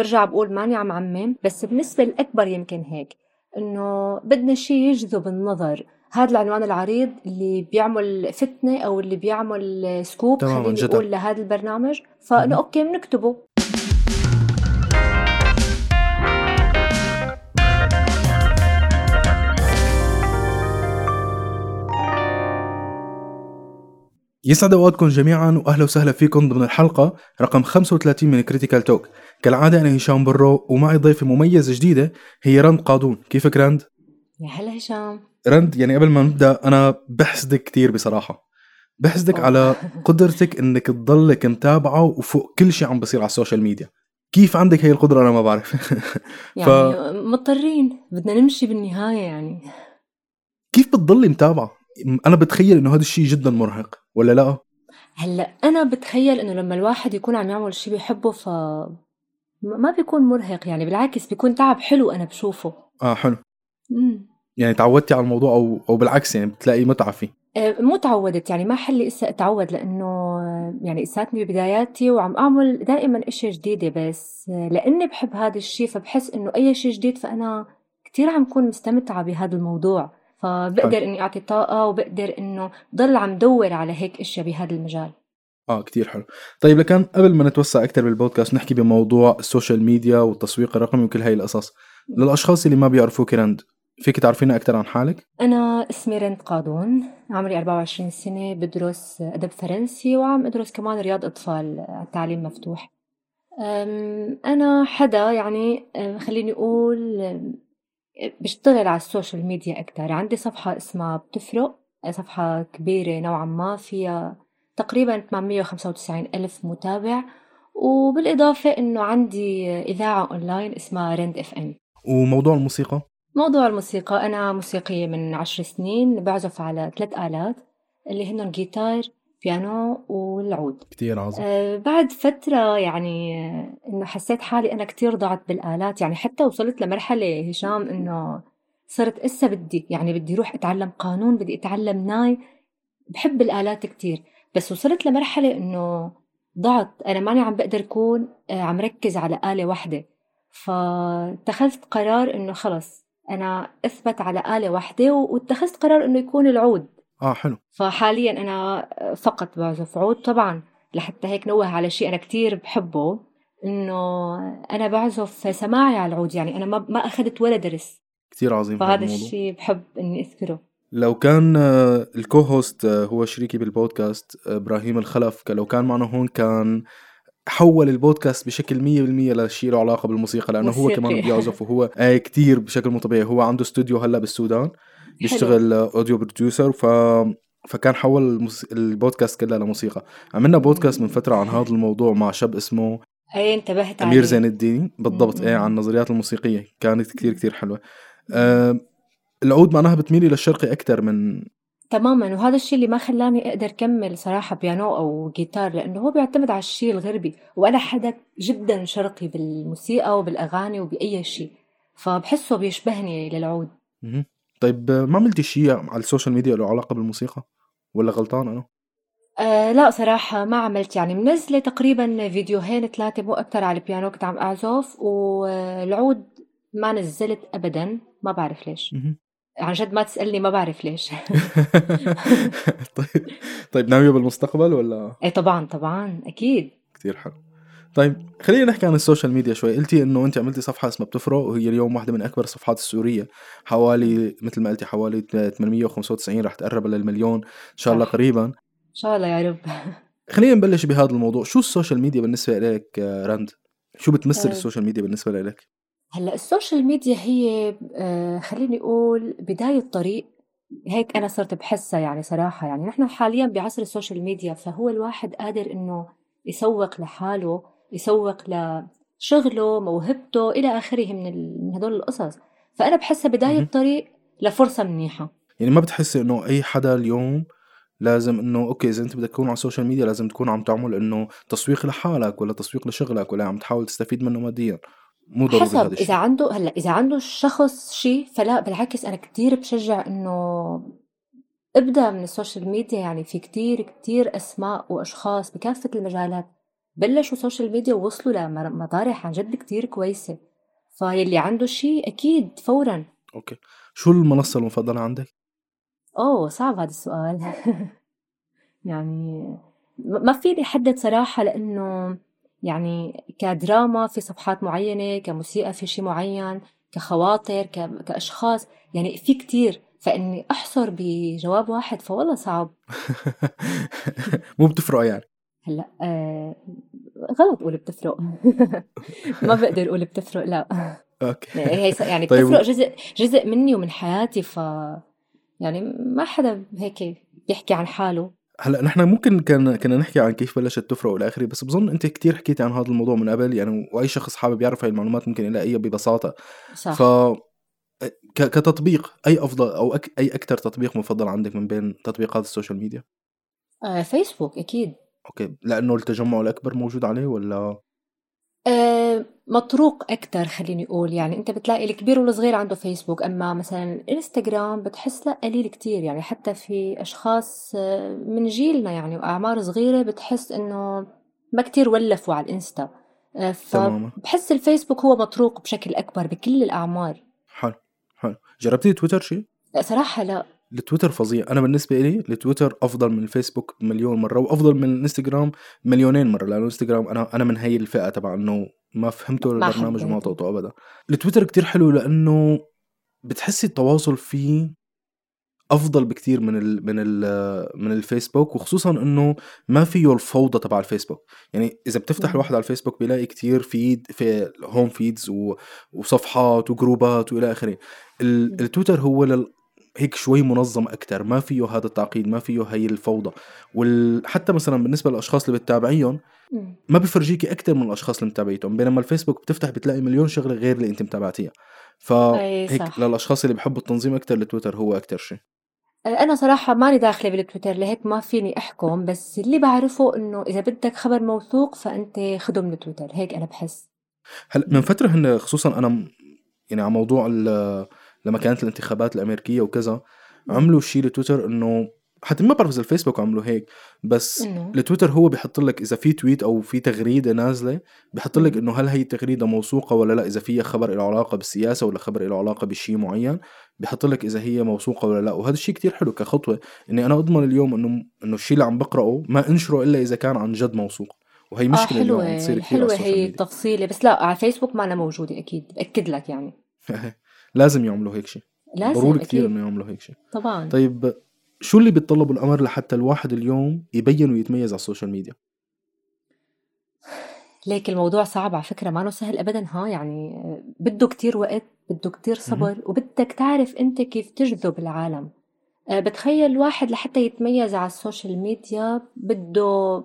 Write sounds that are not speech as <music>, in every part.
برجع بقول ماني عم عمم بس بالنسبة الأكبر يمكن هيك إنه بدنا شيء يجذب النظر. هذا العنوان العريض اللي بيعمل فتنة أو اللي بيعمل scoop خلينا نقول لهذا البرنامج. فإنه okay بنكتبه. يسعد أوقاتكم جميعا واهلا وسهلا فيكم ضمن الحلقة رقم 35 من Critical Talk كالعادة أنا هشام برو ومعي ضيفة مميزة جديدة هي رند قاضون. كيفك رند؟ يا هلا هشام. رند يعني قبل ما نبدأ أنا بحسدك كثير بصراحة. بحسدك أوه. على قدرتك إنك تضلك متابعة وفوق كل شيء عم بصير على ال social media. كيف عندك هي القدرة؟ أنا ما بعرف. <laughs> يعني ف... مضطرين. بدنا نمشي بالنهاية يعني. كيف بتضلي متابعة؟ أنا بتخيل إنه هذا الشيء جدا مرهق. ولا لا؟ هلأ أنا بتخيل إنه لما الواحد يكون عم يعمل شيء بيحبه ف ما بيكون مرهق يعني بالعكس بيكون تعب حلو أنا بشوفه. آه حلو. امم يعني تعودتي على الموضوع أو أو بالعكس يعني بتلاقي متعة فيه. آه، مو تعودت يعني ما حلي إسا اتعود لأنه يعني إساتني ببداياتي وعم أعمل دائما اشياء جديدة بس لأني بحب هذا الشيء فبحس إنه أي شيء جديد فأنا كثير عم كون مستمتعة بهذا الموضوع. فبقدر إني أعطي طاقة وبقدر إنه ضل عم دور على هيك إشياء بهذا المجال. آه كتير حلو. طيب لكان قبل ما نتوسع أكثر بالبودكاست نحكي بموضوع ال social media والتسويق الرقمي وكل هاي القصص. للأشخاص اللي ما بيعرفوك رند فيك تعرفينا أكثر عن حالك؟ أنا اسمي رند قاضون عمري 24 سنة بدرس أدب فرنسي وعم أدرس كمان رياض أطفال التعليم مفتوح. أنا حدا يعني خليني أقول بشتغل على ال social media أكتر عندي صفحة اسمها بتفرق صفحة كبيرة نوعا ما فيها تقريبا 895 ألف متابع وبالإضافة إنه عندي إذاعة أونلاين اسمها رند FM وموضوع الموسيقى؟ موضوع الموسيقى أنا موسيقية من عشر سنين بعزف على ثلاث آلات اللي هن الجيتار بيانو والعود. كتير عظيم. آه بعد فترة يعني آه إنه حسيت حالي أنا كتير ضعت بالآلات. يعني حتى وصلت لمرحلة هشام إنه صرت إسا بدي يعني بدي روح أتعلم قانون بدي أتعلم ناي. بحب الآلات كتير. بس وصلت لمرحلة إنه ضعت. أنا ماني عم بقدر أكون آه عم ركز على آلة واحدة. فاتخذت قرار إنه خلص أنا أثبت على آلة واحدة واتخذت قرار إنه يكون العود. آه حلو. فحاليا أنا فقط بعزف عود طبعا لحتى هيك نوه على شيء أنا كتير بحبه إنه أنا بعزف سماعي على العود يعني أنا ما ما أخذت ولا درس. كثير عظيم فهذا الشيء بحب إني أذكره. لو كان آه، ال co-host آه، هو شريكي بالبودكاست آه، إبراهيم الخلف لو كان معنا هون كان حول البودكاست بشكل 100% لشيء له علاقة بالموسيقى لأنه هو كمان <laughs> بيعزف وهو كتير بشكل مو طبيعي. هو عنده استوديو هلأ بالسودان. بيشتغل audio producer ف فكان حول. البودكاست كله لموسيقى. عملنا بودكاست من فترة عن هذا الموضوع مع شاب اسمه اي انتبهت أمير زين الدين. بالضبط إيه عن النظريات الموسيقية. كانت كثير كثير حلوة. أه العود معناها بتميلي للشرقي أكثر من تماما وهذا الشيء اللي ما خلاني أقدر كمل صراحة بيانو أو جيتار لأنه هو بيعتمد على الشيء الغربي وأنا حدا جدا شرقي بالموسيقى وبالأغاني وبأي شيء فبحسه بيشبهني للعود. طيب ما عملتي شيء على السوشيال ميديا له علاقة بالموسيقى؟ ولا غلطان أنا؟ أه لا صراحة ما عملت يعني منزلة تقريبا فيديوهين ثلاثة مو أكتر على البيانو كنت عم أعزف والعود ما نزلت أبدا ما بعرف ليش. عن جد ما تسألني ما بعرف ليش. <laughs> طيب طيب ناوية بالمستقبل ولا؟ إيه طبعا طبعا أكيد. كثير حلو. طيب خلينا نحكي عن السوشيال ميديا شوي. قلتي إنه انت عملتي صفحة اسمها بتفرق وهي اليوم واحدة من أكبر الصفحات السورية. حوالي مثل ما قلتي حوالي 895 رح تقرب للمليون إن شاء الله قريبا. إن شاء الله يا رب. <laughs> خلينا نبلش بهذا الموضوع. شو السوشيال ميديا بالنسبة لك رند؟ شو بتمثل أه. السوشيال ميديا بالنسبة لك هلأ السوشيال ميديا هي آه، خليني أقول بداية طريق هيك أنا صرت بحسها يعني صراحة. يعني نحن حاليا بعصر السوشيال ميديا فهو الواحد قادر إنه يسوق لحاله. يسوق لشغله موهبته إلى آخره من من هدول القصص. فأنا بحسها بداية طريق لفرصة منيحة. يعني ما بتحسي إنه أي حدا اليوم لازم إنه أوكي إذا أنت بدك تكون على السوشيال ميديا لازم تكون عم تعمل إنه تسويق لحالك ولا تسويق لشغلك ولا عم تحاول تستفيد منه ماديا. مو ضروري حسب هذا إذا عنده هلأ إذا عنده الشخص شيء فلا بالعكس أنا كثير بشجع إنه ابدأ من السوشيال ميديا يعني في كثير كثير أسماء وأشخاص بكافة المجالات بلشوا سوشيال ميديا ووصلوا لمطارح عن جد كتير كويسة. فيلي عنده شيء أكيد فورا. أوكي. شو المنصة المفضلة عندك؟ أوه صعب هذا السؤال. <laughs> يعني ما فيني أحدد صراحة لأنه يعني كدراما في صفحات معينة كموسيقى في شيء معين كخواطر كأشخاص يعني في كتير. فإني أحصر بجواب واحد فوالله صعب. <laughs> مو بتفرق يعني. هلأ آه غلط أقول بتفرق. <laughs> ما بقدر أقول بتفرق لا. أوكي. يعني, يعني طيب. بتفرق جزء جزء مني ومن حياتي ف يعني ما حدا هيك بيحكي عن حاله. هلأ نحن ممكن كان كنا نحكي عن كيف بلشت تفرق والى آخره بس بظن أنت كتير حكيتي عن هذا الموضوع من قبل يعني وأي شخص حابب يعرف هاي المعلومات ممكن يلاقيها ببساطة. صح. ف كتطبيق أي أفضل أو أك... أي أكثر تطبيق مفضل عندك من بين تطبيقات السوشيال ميديا؟ آه فيسبوك أكيد. أوكي. لأنه التجمع الأكبر موجود عليه ولا؟ آه مطروق أكثر خليني أقول. يعني أنت بتلاقي الكبير والصغير عنده فيسبوك أما مثلا انستغرام بتحس لا قليل كتير. يعني حتى في أشخاص آه، من جيلنا يعني وأعمار صغيرة بتحس إنه ما كتير ولفوا على الإنستا. آه، فبحس الفيسبوك هو مطروق بشكل أكبر بكل الأعمار. حلو حلو. جربتي تويتر شيء؟ صراحة لا. التويتر فظيع. أنا بالنسبة لي التويتر أفضل من الفيسبوك مليون مرة وأفضل من الانستغرام مليونين مرة لأنه الانستغرام أنا أنا من هي الفئة تبع إنه ما فهمته البرنامج وما طقته ابدا. التويتر كتير حلو لأنه بتحسي التواصل فيه أفضل بكتير من ال من ال من الفيسبوك وخصوصا إنه ما فيه الفوضى تبع الفيسبوك. يعني إذا بتفتح الواحد على الفيسبوك بيلاقي كتير feed في home feeds وصفحات وجروبات وإلى آخره. التويتر هو لل هيك شوي منظم أكثر ما فيه هذا التعقيد ما فيه هي الفوضى. وحتى مثلا بالنسبة للأشخاص اللي بتتابعيهم ما بفرجيكي أكثر من الأشخاص اللي متابعيتهم بينما الفيسبوك بتفتح بتلاقي مليون شغلة غير اللي أنت متابعتيها. فهيك للأشخاص اللي بحبوا التنظيم أكثر التويتر هو أكثر شيء. أنا صراحة ماني داخلة بالتويتر لهيك ما فيني أحكم بس اللي بعرفه إنه إذا بدك خبر موثوق فأنت خده من تويتر هيك أنا بحس. هلأ من فترة هن خصوصا أنا يعني على موضوع لما كانت الانتخابات الأمريكية وكذا عملوا شيء لتويتر إنه حتى ما بعرف إذا الفيسبوك عملوا هيك بس إنه. التويتر هو بيحط لك إذا في تويت أو في تغريدة نازلة بيحط لك إنه هل هي التغريده موثوقة ولا لا إذا فيها خبر له علاقة بالسياسة ولا خبر له علاقة بشيء معين بيحط لك إذا هي موثوقة ولا لا. وهذا الشيء كتير حلو كخطوة إني أنا أضمن اليوم إنه إنه الشيء اللي عم بقرأه ما أنشره إلا إذا كان عن جد موثوق. وهي آه، مشكلة آه حلوة اليوم تصير كثير حلوة هي التفصيلة بس لا على فيسبوك ما أنا موجودة أكيد بأكد لك يعني. <laughs> لازم يعملوا هيك شيء. لازم ضروري كثير إنه يعملوا هيك شيء. طبعا. طيب شو اللي بيتطلبوا الأمر لحتى الواحد اليوم يبين ويتميز على السوشيال ميديا؟ ليك الموضوع صعب على فكرة ما سهل أبدا ها يعني بده كتير وقت بده كتير صبر وبدك تعرف أنت كيف تجذب العالم. آه، بتخيل الواحد لحتى يتميز على السوشيال ميديا بده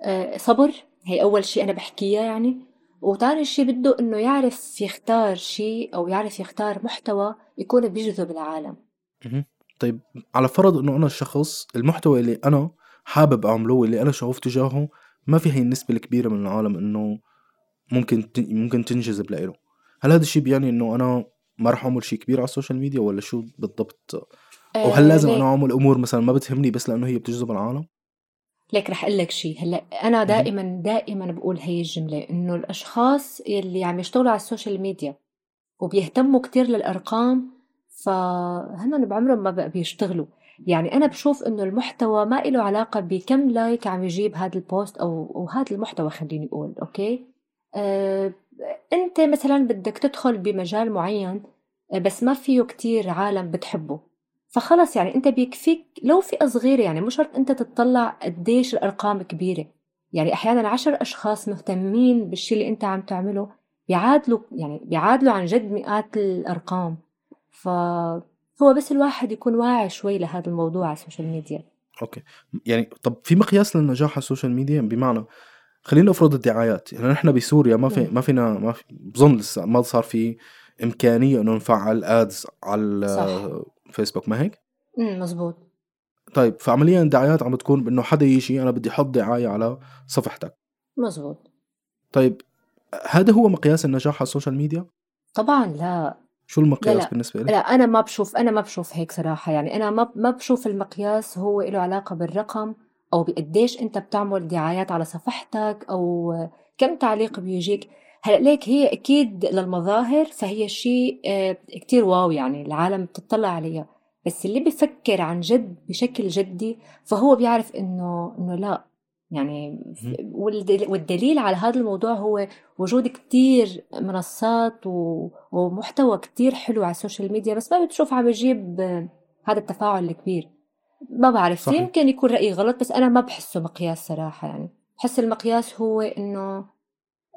آه، صبر. هي أول شيء أنا بحكيها يعني. وتاني شيء بده إنه يعرف يختار شيء أو يعرف يختار محتوى يكون بيجذب العالم. طيب على فرض إنه أنا الشخص المحتوى اللي أنا حابب أعمله واللي أنا شغوف تجاهه ما في هي النسبة الكبيرة من العالم إنه ممكن ممكن تنجذب له هل هذا الشيء بيعني إنه أنا ما راح أعمل شيء كبير على السوشيال ميديا ولا شو بالضبط؟ أو هل لازم أنا أعمل أمور مثلا ما بتهمني بس لأنه هي بتجذب العالم؟ لك رح أقول لك شيء هلأ أنا دائما دائما بقول هي الجملة إنه الأشخاص اللي عم يشتغلوا على السوشيال ميديا وبيهتموا كتير للأرقام فهن بعمرهم ما بقى بيشتغلوا. يعني أنا بشوف إنه المحتوى ما له علاقة بكم like عم يجيب هذا البوست أو أو هذا المحتوى خليني أقول أوكي؟ أه أنت مثلا بدك تدخل بمجال معين بس ما فيه كتير عالم بتحبه. فخلص يعني أنت بيكفيك لو فئة صغيرة يعني مو شرط أنت تطلع قديش الأرقام كبيرة. يعني أحيانا عشر أشخاص مهتمين بالشيء اللي أنت عم تعمله بيعادلوا يعني بيعادلوا عن جد مئات الأرقام. فهو بس الواحد يكون واعي شوي لهذا الموضوع على السوشيال ميديا. أوكي. يعني طب في مقياس للنجاح على السوشيال ميديا؟ بمعنى خلينا نفرض الدعايات. يعني نحن بسوريا ما في ما فينا ما في بظن لسه ما صار في إمكانية إنه نفعل ads على صح. فيسبوك ما هيك؟ امم مزبوط طيب فعمليا دعايات عم بتكون بإنه حدا يجي أنا بدي أحط دعاية على صفحتك مزبوط طيب هذا هو مقياس النجاح على السوشيال ميديا؟ طبعا لا شو المقياس لا لا. بالنسبة لك؟ لا أنا ما بشوف أنا ما بشوف هيك صراحة يعني أنا ما ما بشوف المقياس هو له علاقة بالرقم أو بقديش أنت بتعمل دعايات على صفحتك أو كم تعليق بيجيك هلا ليك هي أكيد للمظاهر فهي شيء آه، كتير wow يعني العالم بتطلع عليها. بس اللي بفكر عن جد بشكل جدي فهو بيعرف إنه إنه لا. يعني والدليل على هذا الموضوع هو وجود كتير منصات ومحتوى كتير حلو على السوشيال ميديا بس ما بتشوف عم بجيب هذا التفاعل الكبير. ما بعرف صحيح. يمكن يكون رأيي غلط بس أنا ما بحسه مقياس صراحة يعني. بحس المقياس هو إنه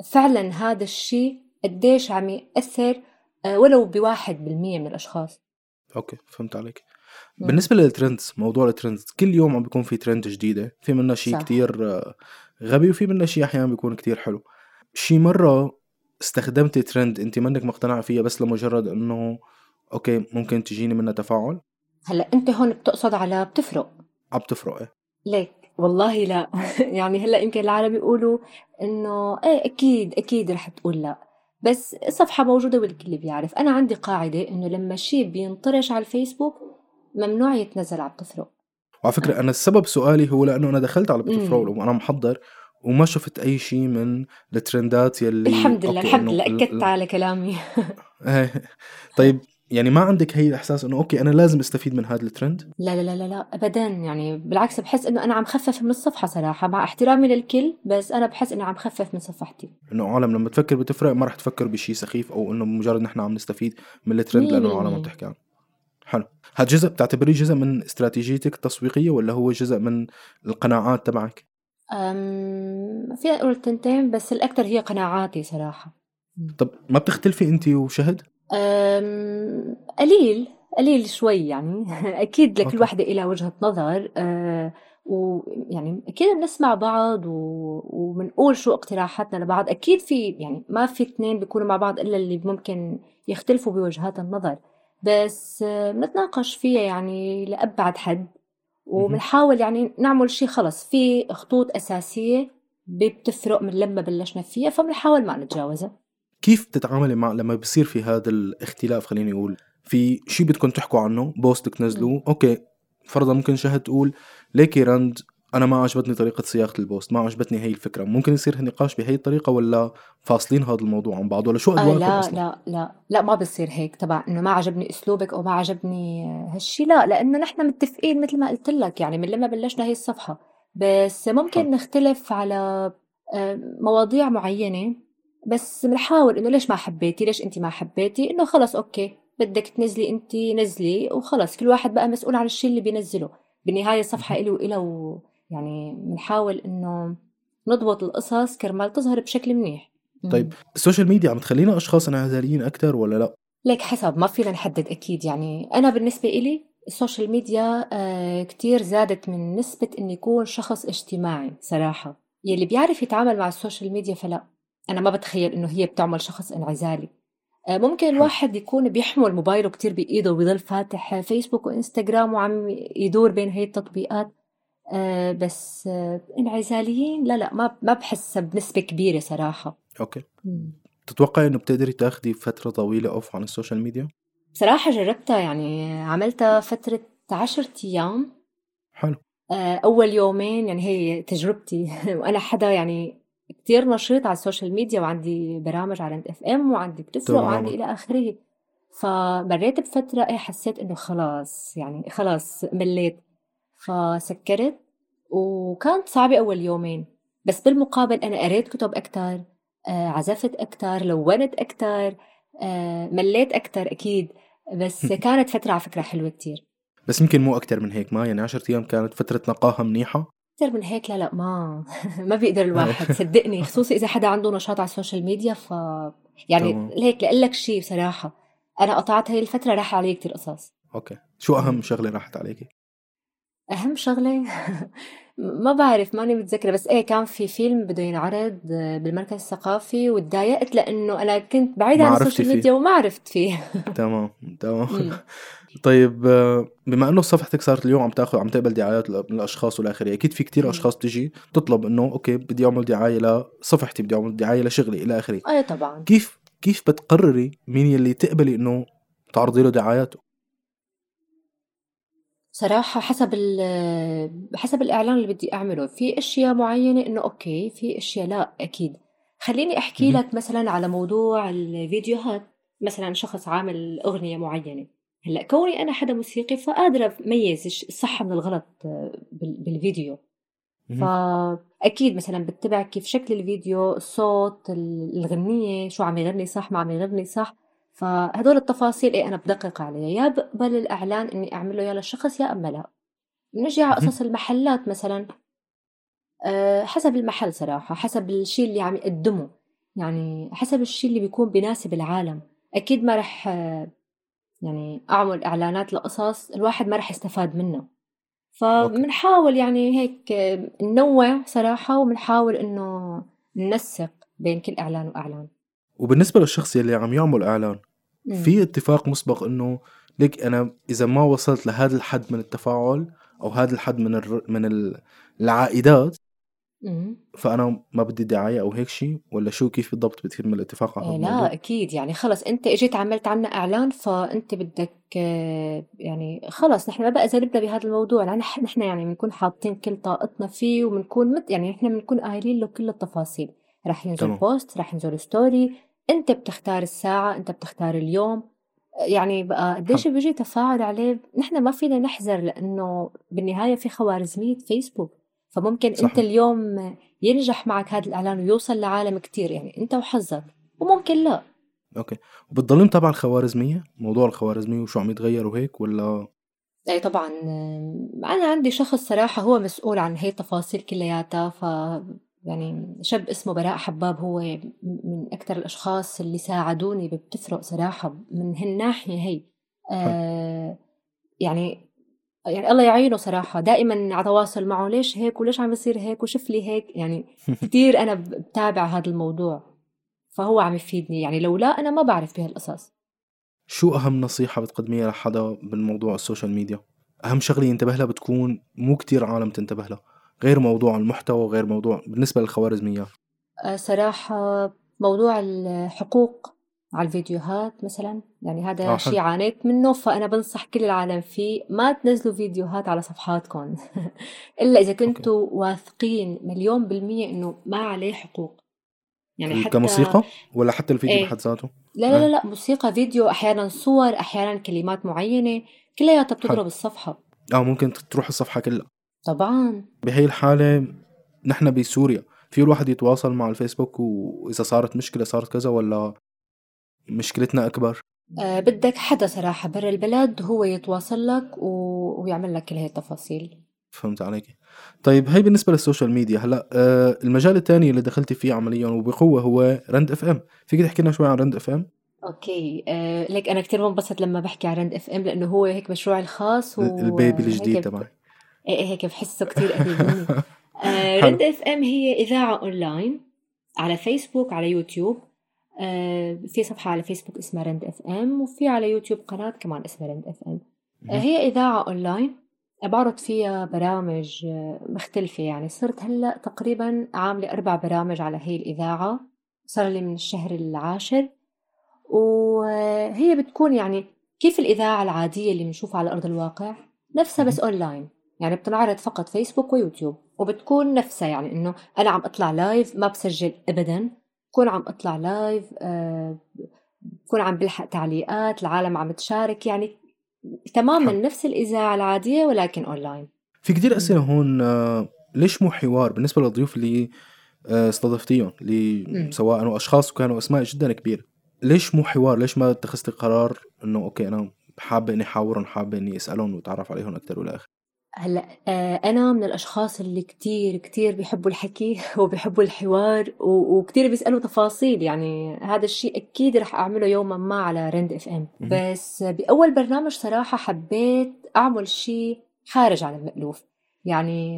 فعلا هذا الشيء قديش عم يأثر آه، ولو بواحد بالمية من الأشخاص. okay فهمت عليك. بالنسبة لل trends موضوع الترندز كل يوم عم بيكون في ترند جديدة في منها شيء كتير آه، غبي وفي منها شيء أحيانا بيكون كتير حلو. شي مرة استخدمتي ترند أنت منك مقتنعة فيها بس لمجرد إنه okay ممكن تجيني منها تفاعل؟ هلأ أنت هون بتقصد على بتفرق؟ عم بتفرق إيه. ليك والله لا. <laughs> يعني هلأ يمكن العالم بيقولوا إنه إيه أكيد أكيد رح تقول لا. بس الصفحة موجودة والكل بيعرف أنا عندي قاعدة إنه لما شيء بينطرش على الفيسبوك ممنوع يتنزل على بتفرق وعلى فكرة أنا السبب سؤالي هو لأنه أنا دخلت على بتفرق وأنا محضر وما شفت أي شيء من الترندات يلي الحمد لله الحمد لله أكدت على كلامي. <laughs> إيه. طيب يعني ما عندك هي الاحساس إنه okay أنا لازم أستفيد من هذا الترند لا لا لا لا ابدا. يعني بالعكس بحس إنه أنا عم خفف من الصفحة صراحة مع احترامي للكل بس أنا بحس اني عم خفف من صفحتي. إنه عالم لما تفكر بتفرق ما رح تفكر بشيء سخيف أو إنه مجرد نحن عم نستفيد من الترند لأنه العالم عم تحكي عنه. حلو. هذا جزء بتعتبريه جزء من استراتيجيتك التسويقية ولا هو جزء من القناعات تبعك؟ أم في أقول تنتين بس الاكثر هي قناعاتي صراحة. طب ما بتختلفي انت وشهد؟ قليل قليل شوي يعني. <laughs> أكيد لكل وحده إلى وجهة نظر. أه ويعني أكيد بنسمع بعض و... وبنقول شو اقتراحاتنا لبعض. أكيد في يعني ما في اثنين بيكونوا مع بعض إلا اللي ممكن يختلفوا بوجهات النظر. بس بنتناقش فيها يعني لأبعد حد. وبنحاول يعني نعمل شيء خلص. في خطوط أساسية بتفرق من لما بلشنا فيها فبنحاول ما نتجاوزها. كيف بتتعاملي مع لما بصير في هذا الاختلاف خليني أقول؟ في شيء بدكم تحكوا عنه post تنزلوه okay فرضا ممكن شهد تقول ليكي رند أنا ما عجبتني طريقة صياغة ال post ما عجبتني هي الفكرة. ممكن يصير نقاش بهي الطريقة ولا فاصلين هذا الموضوع عن بعض ولا شو أدواركم آه لا أصلاً؟ لا لا لا ما بصير هيك تبع إنه ما عجبني أسلوبك أو ما عجبني هالشيء لا لأنه نحن متفقين مثل ما قلت لك يعني من لما بلشنا هي الصفحة. بس ممكن ح. نختلف على آه، مواضيع معينة. بس بنحاول إنه ليش ما حبيتي؟ ليش انت ما حبيتي؟ إنه خلص okay. بدك تنزلي انت نزلي وخلص. كل واحد بقى مسؤول عن الشيء اللي بينزله. بالنهايه الصفحه إلي وإلها و يعني بنحاول إنه نضبط القصص كرمال تظهر بشكل منيح. طيب السوشيال ميديا عم تخلينا أشخاص انعزاليين أكثر ولا لا؟ لك حسب ما فينا نحدد أكيد. يعني أنا بالنسبة إلي السوشيال ميديا آه كتير زادت من نسبة إني يكون شخص اجتماعي صراحة. يلي بيعرف يتعامل مع السوشيال ميديا فلا. أنا ما بتخيل إنه هي بتعمل شخص انعزالي. آه، ممكن الواحد يكون بيحمل موبايله كتير بإيده وبيضل فاتح فيسبوك وإنستغرام وعم يدور بين هي التطبيقات. آه، بس آه، انعزاليين لا لا ما ما بحسها بنسبة كبيرة صراحة. okay. تتوقعي إنه بتقدري تاخدي فترة طويلة off عن السوشيال ميديا؟ بصراحة جربتها يعني عملتها فترة عشرة أيام. حلو. أول يومين يعني هي تجربتي. <laughs> وأنا حدا يعني كتير نشيط على السوشيال ميديا وعندي برامج على FM وعندي بتفرق وعندي إلى آخره. فمريت بفترة إيه حسيت إنه خلاص يعني خلاص مليت. فسكرت وكانت صعبة أول يومين. بس بالمقابل أنا قريت كتب أكتر آه عزفت أكتر لونت أكتر آه مليت أكتر أكيد. بس كانت فترة على فكرة حلوة كتير. بس يمكن مو أكتر من هيك ما يعني عشرة أيام كانت فترة نقاهة منيحة. أكثر من هيك؟ لا لا ما <laughs> ما بيقدر الواحد <laughs> صدقني خصوصي إذا حدا عنده نشاط على السوشيال ميديا ف يعني هيك لأقول لك شيء بصراحة أنا قطعت هاي الفترة راح علي كتير قصص. okay. شو أهم شغلة راحت عليكي؟ أهم شغلة؟ <laughs> ما بعرف ماني متذكرة. بس إيه كان في فيلم بده ينعرض بالمركز الثقافي وتضايقت لأنه أنا كنت بعيدة عن السوشيال ميديا وما عرفت فيه. <laughs> تمام تمام. طيب آه، بما إنه صفحتك صارت اليوم عم تاخذ عم تقبل دعايات من الأشخاص والى اخره أكيد في كتير أشخاص تجي تطلب إنه okay بدي أعمل دعاية لصفحتي بدي أعمل دعاية لشغلي إلى آخره. اي طبعا. كيف كيف بتقرري مين يلي تقبلي إنه تعرضي له دعاياته؟ صراحة حسب حسب الإعلان اللي بدي أعمله. في أشياء معينة إنه أوكي في أشياء لا أكيد. خليني أحكي لك مثلا على موضوع الفيديوهات. مثلا شخص عامل أغنية معينة. هلأ كوني أنا حدا موسيقي فقادرة أميز الصح من الغلط بالفيديو. فأكيد مثلا بتبع كيف شكل الفيديو الصوت الغنية شو عم يغني صح ما عم يغني صح. فهدول التفاصيل إيه أنا بدقق عليها. يا بقبل الإعلان إني أعمله يا للشخص يا أما لا. بنجي على قصص المحلات مثلا. أه حسب المحل صراحة حسب الشيء اللي عم يقدمه. يعني حسب الشيء اللي بيكون بيناسب العالم. أكيد ما رح يعني أعمل إعلانات لقصص الواحد ما رح يستفاد منها فبنحاول يعني هيك ننوع صراحة وبنحاول إنه ننسق بين كل إعلان وإعلان. وبالنسبة للشخص يلي عم يعمل إعلان في اتفاق مسبق إنه ليك أنا إذا ما وصلت لهذا الحد من التفاعل أو هذا الحد من الر... من العائدات فأنا ما بدي دعاية أو هيك شيء ولا شو كيف بالضبط بتتم الاتفاق على الموضوع؟ لا أكيد. يعني خلص أنت إجيت عملت عنا إعلان فأنت بدك يعني خلص نحن ما بقى إذا نبدأ بهذا الموضوع. نحن يعني بنكون حاطين كل طاقتنا فيه وبنكون مت يعني نحن بنكون قايلين له كل التفاصيل. رح ينزل تمام. post رح ينزل story أنت بتختار الساعة أنت بتختار اليوم. يعني بقى قديش بيجي تفاعل عليه؟ نحن ما فينا نحذر لأنه بالنهاية في خوارزميه فيسبوك. فممكن صحيح. انت اليوم ينجح معك هذا الإعلان ويوصل لعالم كتير يعني أنت وحظك. وممكن لا. okay. وبتضلي متابعه الخوارزميه موضوع الخوارزميه وشو عم يتغير وهيك ولا؟ اي طبعا. أنا عندي شخص صراحة هو مسؤول عن هي التفاصيل كلياتها ف يعني شاب اسمه براء حباب هو من أكثر الأشخاص اللي ساعدوني بتفرق صراحة من هالناحية هي. آه يعني يعني الله يعينه صراحة. دائما على تواصل معه. ليش هيك وليش عم يصير هيك وشوف لي هيك؟ يعني <laughs> كثير أنا بتابع هذا الموضوع. فهو عم يفيدني. يعني لولا أنا ما بعرف بهالقصص. شو أهم نصيحة بتقدميها لحدا بالموضوع السوشيال ميديا؟ أهم شغلة ينتبه لها بتكون مو كتير عالم تنتبه لها. غير موضوع المحتوى وغير موضوع بالنسبة للخوارزميات أه، صراحة موضوع الحقوق على الفيديوهات مثلا يعني هذا آه شيء عانيت منه فأنا بنصح كل العالم فيه ما تنزلوا فيديوهات على صفحاتكم. <laughs> إلا إذا كنتوا واثقين مليون بالمية إنه ما عليه حقوق. يعني حتى كموسيقى؟ ولا حتى الفيديو إيه؟ بحد ذاته؟ لا لا لا, لا موسيقى فيديو أحيانا صور أحيانا كلمات معينة كلياتها بتضرب الصفحة. آه ممكن تروح الصفحة كلها. طبعا. بهي الحالة نحن بسوريا. في الواحد يتواصل مع الفيسبوك وإذا صارت مشكلة صارت كذا ولا مشكلتنا أكبر؟ أه بدك حدا صراحة برا البلد هو يتواصل لك و... ويعمل لك كل هاي التفاصيل. فهمت عليك. طيب هي بالنسبة للسوشيال ميديا. هلأ أه المجال الثاني اللي دخلتي فيه عمليا وبقوة هو رند إف إم. فيك تحكي لنا شوي عن رند إف إم؟ Okay. أه ليك أنا كثير بنبسط لما بحكي عن رند إف إم لأنه هو هيك مشروعي الخاص و... ال baby الجديد تبعي. إيه هيك بحسه كثير قريب آه رند اف ام هي إذاعة اونلاين على فيسبوك على يوتيوب آه، في صفحة على فيسبوك اسمها رند اف ام وفي على يوتيوب قناة كمان اسمها رند اف ام آه، هي إذاعة أونلاين بعرض فيها برامج آه، مختلفة يعني. صرت هلأ تقريبا عاملة أربع برامج على هي الإذاعة. صار لي من الشهر العاشر. وهي بتكون يعني كيف الإذاعة العادية اللي بنشوفها على أرض الواقع؟ نفسها بس أونلاين يعني بتنعرض فقط فيسبوك ويوتيوب وبتكون نفسها يعني إنه أنا عم أطلع live ما بسجل أبدا بكون عم أطلع live آه، بكون عم بلحق تعليقات العالم عم تشارك يعني تماما. نفس الإذاعة العادية ولكن اونلاين في كثير أسئلة هون آه، ليش مو حوار بالنسبة للضيوف اللي آه، استضفتيهم اللي سواء أشخاص وكانوا أسماء جدا كبيرة ليش مو حوار؟ ليش ما اتخذتي قرار إنه okay أنا حابة إني أحاورهم حابة إني أسألهم وأتعرف عليهم أكثر وإلى آخره؟ هلأ آه، أنا من الأشخاص اللي كتير كتير بيحبوا الحكي <laughs> وبيحبوا الحوار وكتير بيسألوا تفاصيل. يعني هذا الشيء أكيد رح أعمله يوما ما على رند إف إم. بس بأول برنامج صراحة حبيت أعمل شيء خارج عن المألوف. يعني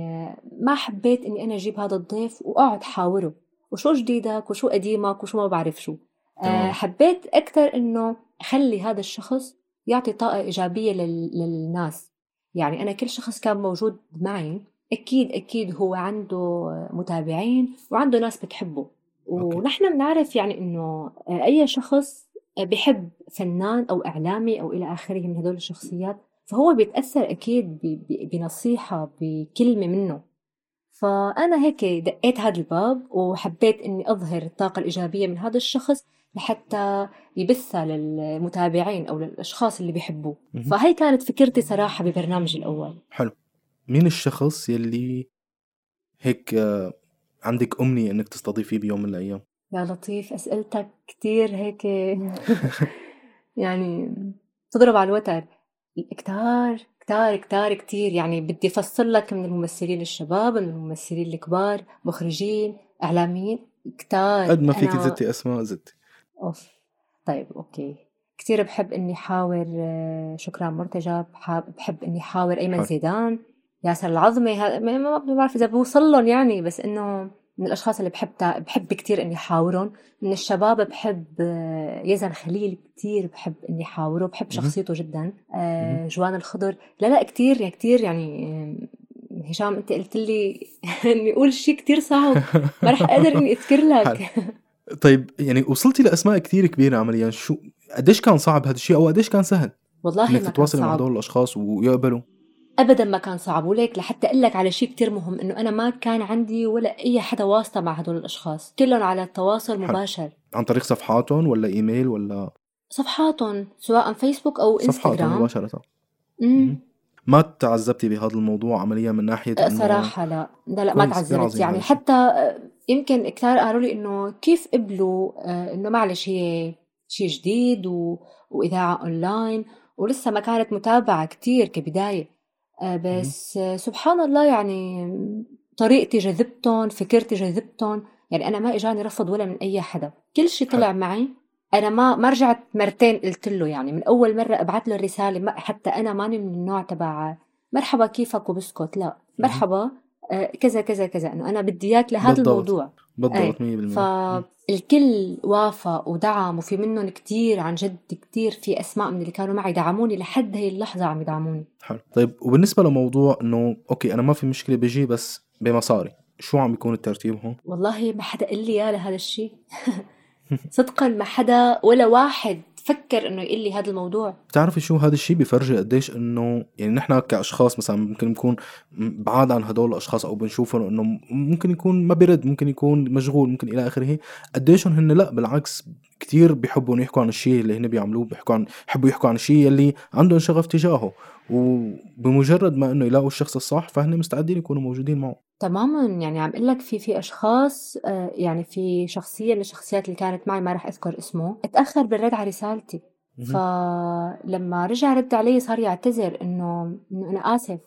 ما حبيت إني أنا أجيب هذا الضيف وأقعد حاوره وشو جديدك؟ وشو قديمك؟ وشو ما بعرف شو. أه حبيت أكثر إنه أخلي هذا الشخص يعطي طاقة إيجابية للناس. يعني أنا كل شخص كان موجود معي أكيد أكيد هو عنده متابعين وعنده ناس بتحبه. ونحن بنعرف يعني إنه أي شخص بحب فنان أو إعلامي أو إلى آخره من هدول الشخصيات فهو بيتأثر أكيد بنصيحة بكلمة منه. فأنا هيك دقيت هذا الباب وحبيت إني أظهر الطاقة الإيجابية من هذا الشخص لحتى يبثها للمتابعين أو للأشخاص اللي بيحبوه. فهي كانت فكرتي صراحة ببرنامجي الأول. حلو. مين الشخص يلي هيك عندك أمنية إنك تستضيفيه بيوم من الأيام؟ يا لطيف أسئلتك كتير هيك. <laughs> يعني تضرب على الوتر. كتار كتار كتار كتير. يعني بدي أفصل لك من الممثلين الشباب من الممثلين الكبار مخرجين إعلاميين. كتار. قد ما فيك أنا... زدتي أسماء زدتي أوف. طيب أوكي. كتير بحب إني حاور آه، شكرا مرتجى بحب إني حاور أيمن زيدان. ياسر العظمي ما بعرف إذا بوصل لهم يعني بس إنه من الأشخاص اللي بحب بحب كتير إني حاورهم من الشباب بحب آه، يزن خليل. كتير بحب إني حاوره بحب شخصيته جدا. آه، جوان الخضر. لا لا كتير يعني كتير يعني هشام أنت قلت لي <laughs> إني أقول شيء كتير صعب. ما رح أقدر إني أذكر لك. <laughs> طيب يعني وصلتي لأسماء كتير كبيرة عمليا. شو قديش كان صعب هذا الشيء أو قديش كان سهل؟ والله إنك تتواصلي مع هدول الأشخاص ويقبلوا. ابدا ما كان صعب. وليك لحتى أقول لك على شيء كتير مهم إنه أنا ما كان عندي ولا أي حدا واسطه مع هدول الأشخاص. كلهم على التواصل مباشر. عن طريق صفحاتهم ولا إيميل ولا؟ صفحاتهم سواء فيسبوك أو انستغرام صفحاتهم مباشرة. امم ما تعذبتي بهذا الموضوع عمليا من ناحية إنه صراحة لا. لا لا ما تعذبت. يعني حتى أه، يمكن كثار قالوا لي إنه كيف قبلوا أه، إنه معلش هي شيء جديد و... وإذاعة أونلاين ولسه ما كانت متابعة كتير كبداية. آه، بس سبحان الله يعني طريقتي جذبتهم فكرتي جذبتهم. يعني أنا ما إجاني رفض ولا من أي حدا. كل شيء طلع معي. أنا ما ما رجعت مرتين قلت له يعني من أول مرة أبعت له الرسالة ما حتى أنا ماني من النوع تبع مرحبا كيفك وبسكت لا مرحبا آه، كذا كذا كذا إنه أنا بدي إياك لهذا بالضبط. الموضوع. بالضبط 100% فالكل وافق ودعم وفي منهم كتير عن جد كتير في أسماء من اللي كانوا معي دعموني لحد هي اللحظة عم يدعموني. حلو. طيب وبالنسبة لموضوع إنه okay أنا ما في مشكلة بيجي بس بمصاري شو عم بيكون الترتيب هون؟ والله ما حدا قال لي اياه لهذا الشيء <laughs> صدقا ما حدا ولا واحد فكر إنه يقول لي هذا الموضوع. بتعرفي شو هذا الشيء بيفرجي قديش إنه يعني نحن كأشخاص مثلا ممكن نكون بعاد عن هدول الأشخاص أو بنشوفهم إنه ممكن يكون ما بيرد ممكن يكون مشغول ممكن إلى آخره. قديشهم هن لا بالعكس كتير بيحبوا يحكوا عن الشيء اللي هن بيعملوه بيحكوا عن بيحبوا يحكوا عن الشيء اللي عندهم شغف تجاهه. وبمجرد ما إنه يلاقوا الشخص الصح فهن مستعدين يكونوا موجودين معه. تماما. يعني عم أقول لك في في أشخاص آه، يعني في شخصية من الشخصيات اللي كانت معي ما راح أذكر اسمه اتأخر بالرد على رسالتي. فلما رجع رد علي صار يعتذر إنه إنه أنا آسف.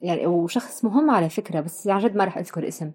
يعني وشخص مهم على فكرة بس عن جد ما راح أذكر اسم.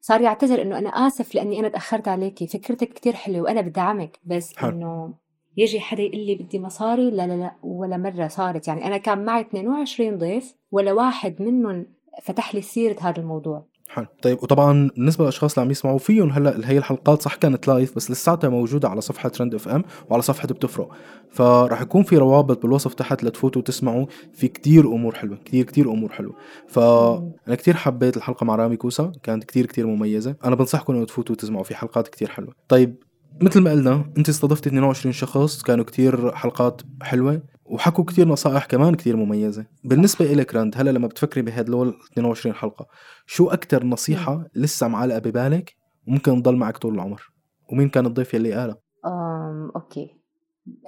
صار يعتذر إنه أنا آسف لأني أنا تأخرت عليكي فكرتك كتير حلوة وأنا بدعمك بس إنه يجي حدا يقول لي بدي مصاري لا لا لا ولا مرة صارت. يعني أنا كان معي 22 ضيف ولا واحد منهم فتح لي سيرة هذا الموضوع. حلو. طيب وطبعا بالنسبة للأشخاص اللي عم يسمعوا فيهم هلأ هي الحلقات صح كانت live بس لساتها موجودة على صفحة رند اف ام وعلى صفحة بتفرق. فراح يكون في روابط بالوصف تحت لتفوتوا وتسمعوا. في كتير أمور حلوة كتير كتير أمور حلوة. فانا كتير حبيت الحلقة مع رامي كوسا كانت كتير كتير مميزة. أنا بنصحكم إنه تفوتوا وتسمعوا في حلقات كتير حلوة. طيب مثل ما قلنا أنت استضفتي 22 شخص كانوا كتير حلقات حلوة. وحكوا كتير نصائح كمان كتير مميزة. بالنسبة إلك رند هلا لما بتفكري بهدول 22 حلقة شو أكتر نصيحة لسه معلقة ببالك وممكن تضل معك طول العمر؟ ومين كان الضيف يلي قالها؟ أم okay.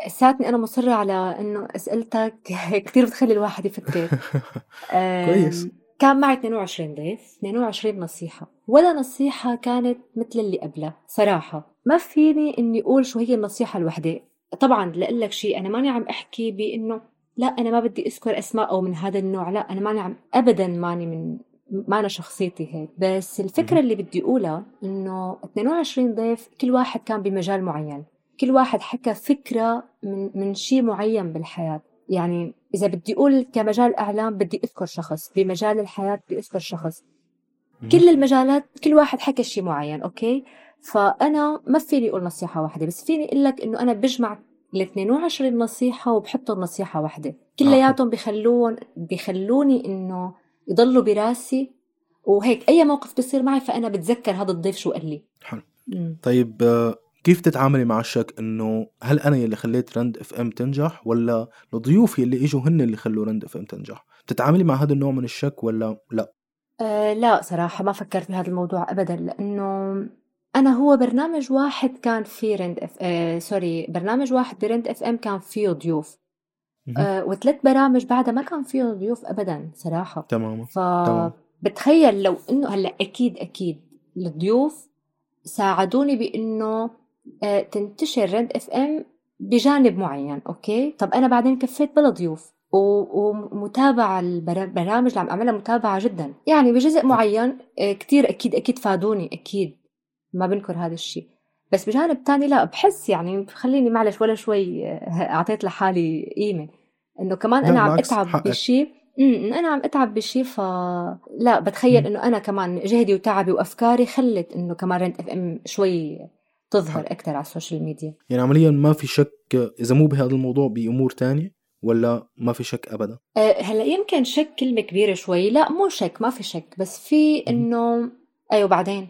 ساعتني أنا مصرة على إنه أسئلتك <laughs> كتير بتخلي الواحد يفكر. <laughs> كويس. كان معي 22 ضيف 22 نصيحة. ولا نصيحة كانت مثل اللي قبلها. صراحة ما فيني إني أقول شو هي النصيحة الوحدة. طبعا لأقول لك شيء أنا ماني عم أحكي بإنه لا أنا ما بدي أذكر أسماء أو من هذا النوع لا أنا ماني عم أبدا ماني من ما أنا شخصيتي هيك. بس الفكرة اللي بدي أقولها إنه 22 ضيف كل واحد كان بمجال معين. كل واحد حكى فكرة من من شيء معين بالحياة. يعني إذا بدي أقول كمجال إعلام بدي أذكر شخص بمجال الحياة بدي أذكر شخص. كل المجالات كل واحد حكى شيء معين أوكي؟ فأنا ما فيني أقول نصيحة واحدة بس فيني أقول لك إنه أنا بجمع ال 22 نصيحة وبحطهم نصيحة واحدة. كلياتهم بخلون بخلوني إنه يضلوا براسي وهيك أي موقف بيصير معي فأنا بتذكر هذا الضيف شو قال لي. حلو. طيب كيف تتعاملي مع الشك إنه هل أنا يلي خليت رند اف ام تنجح ولا الضيوف يلي إجوا هن اللي خلوا رند اف ام تنجح؟ بتتعاملي مع هذا النوع من الشك ولا لا؟ أه لا صراحة ما فكرت بهذا الموضوع أبدا لأنه أنا هو برنامج واحد كان في رند اف أه sorry برنامج واحد برند اف ام كان فيه ضيوف. أه وثلاث برامج بعدها ما كان فيه ضيوف أبدا صراحة. تماما فبتخيل لو إنه هلأ أكيد أكيد الضيوف ساعدوني بإنه آه، تنتشر رند اف ام بجانب معين okay؟ طب أنا بعدين كفيت بلا ضيوف ومتابعة البرامج اللي عم أعملها متابعة جدا. يعني بجزء معين آه، كتير أكيد أكيد فادوني أكيد. ما بنكر هذا الشيء. بس بجانب تاني لا بحس يعني خليني معلش ولا شوي أعطيت لحالي قيمة. إنه كمان أنا عم أتعب بشيء أنا عم أتعب بشيء ف لا بتخيل إنه أنا كمان جهدي وتعبي وأفكاري خلت إنه كمان رند إف إم شوي تظهر أكثر على السوشيال ميديا. يعني عمليا ما في شك إذا مو بهذا الموضوع بأمور تانية ولا ما في شك ابدا؟ أه هلأ يمكن شك كلمة كبيرة شوي. لا مو شك ما في شك. بس في إنه أيوه بعدين.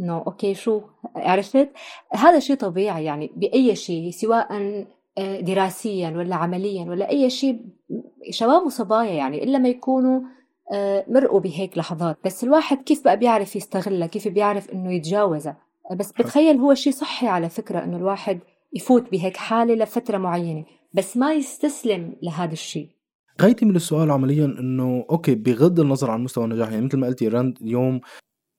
إنه okay شو؟ عرفت؟ هذا شيء طبيعي يعني بأي شيء سواء آه، دراسيا ولا عمليا ولا أي شيء شباب وصبايا يعني إلا ما يكونوا آه، مرقوا بهيك لحظات. بس الواحد كيف بقى بيعرف يستغلها؟ كيف بيعرف إنه يتجاوزها؟ بس بتخيل هو شيء صحي على فكرة إنه الواحد يفوت بهيك حالة لفترة معينة بس ما يستسلم لهذا الشيء. غايتي من السؤال عمليا إنه okay بغض النظر عن مستوى النجاح يعني مثل ما قلتي رند اليوم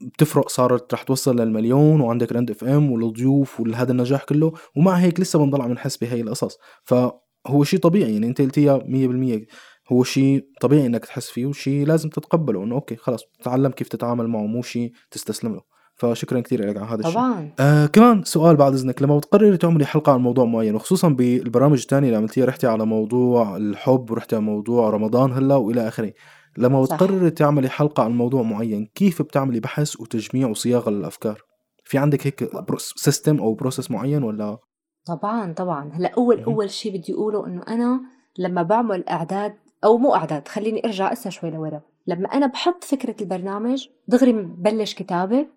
بتفرق صارت رح توصل للمليون وعندك رند FM والضيوف وهذا النجاح كله ومع هيك لسه بنضل عم نحس بهي القصص. فهو شيء طبيعي يعني انت قلتيها 100% هو شيء طبيعي انك تحس فيه وشيء لازم تتقبله انه okay خلص تتعلم كيف تتعامل معه مو شيء تستسلم له. فشكرا كثير لك على هذا الشيء طبعا. آه كمان سؤال بعد إذنك لما بتقرري تعملي حلقة عن موضوع معين وخصوصا بالبرامج الثانية اللي عملتيها رحتي على موضوع الحب ورحتي على موضوع رمضان هلأ وإلى آخره. لما بتقرري تعملي حلقة عن موضوع معين كيف بتعملي بحث وتجميع وصياغه للافكار في عندك هيك system أو process معين ولا؟ طبعا طبعا. هلأ أول أول شيء بدي أقوله إنه أنا لما بعمل إعداد أو مو إعداد خليني أرجع أسا شوي لورا. لما أنا بحط فكرة البرنامج دغري ببلش كتابة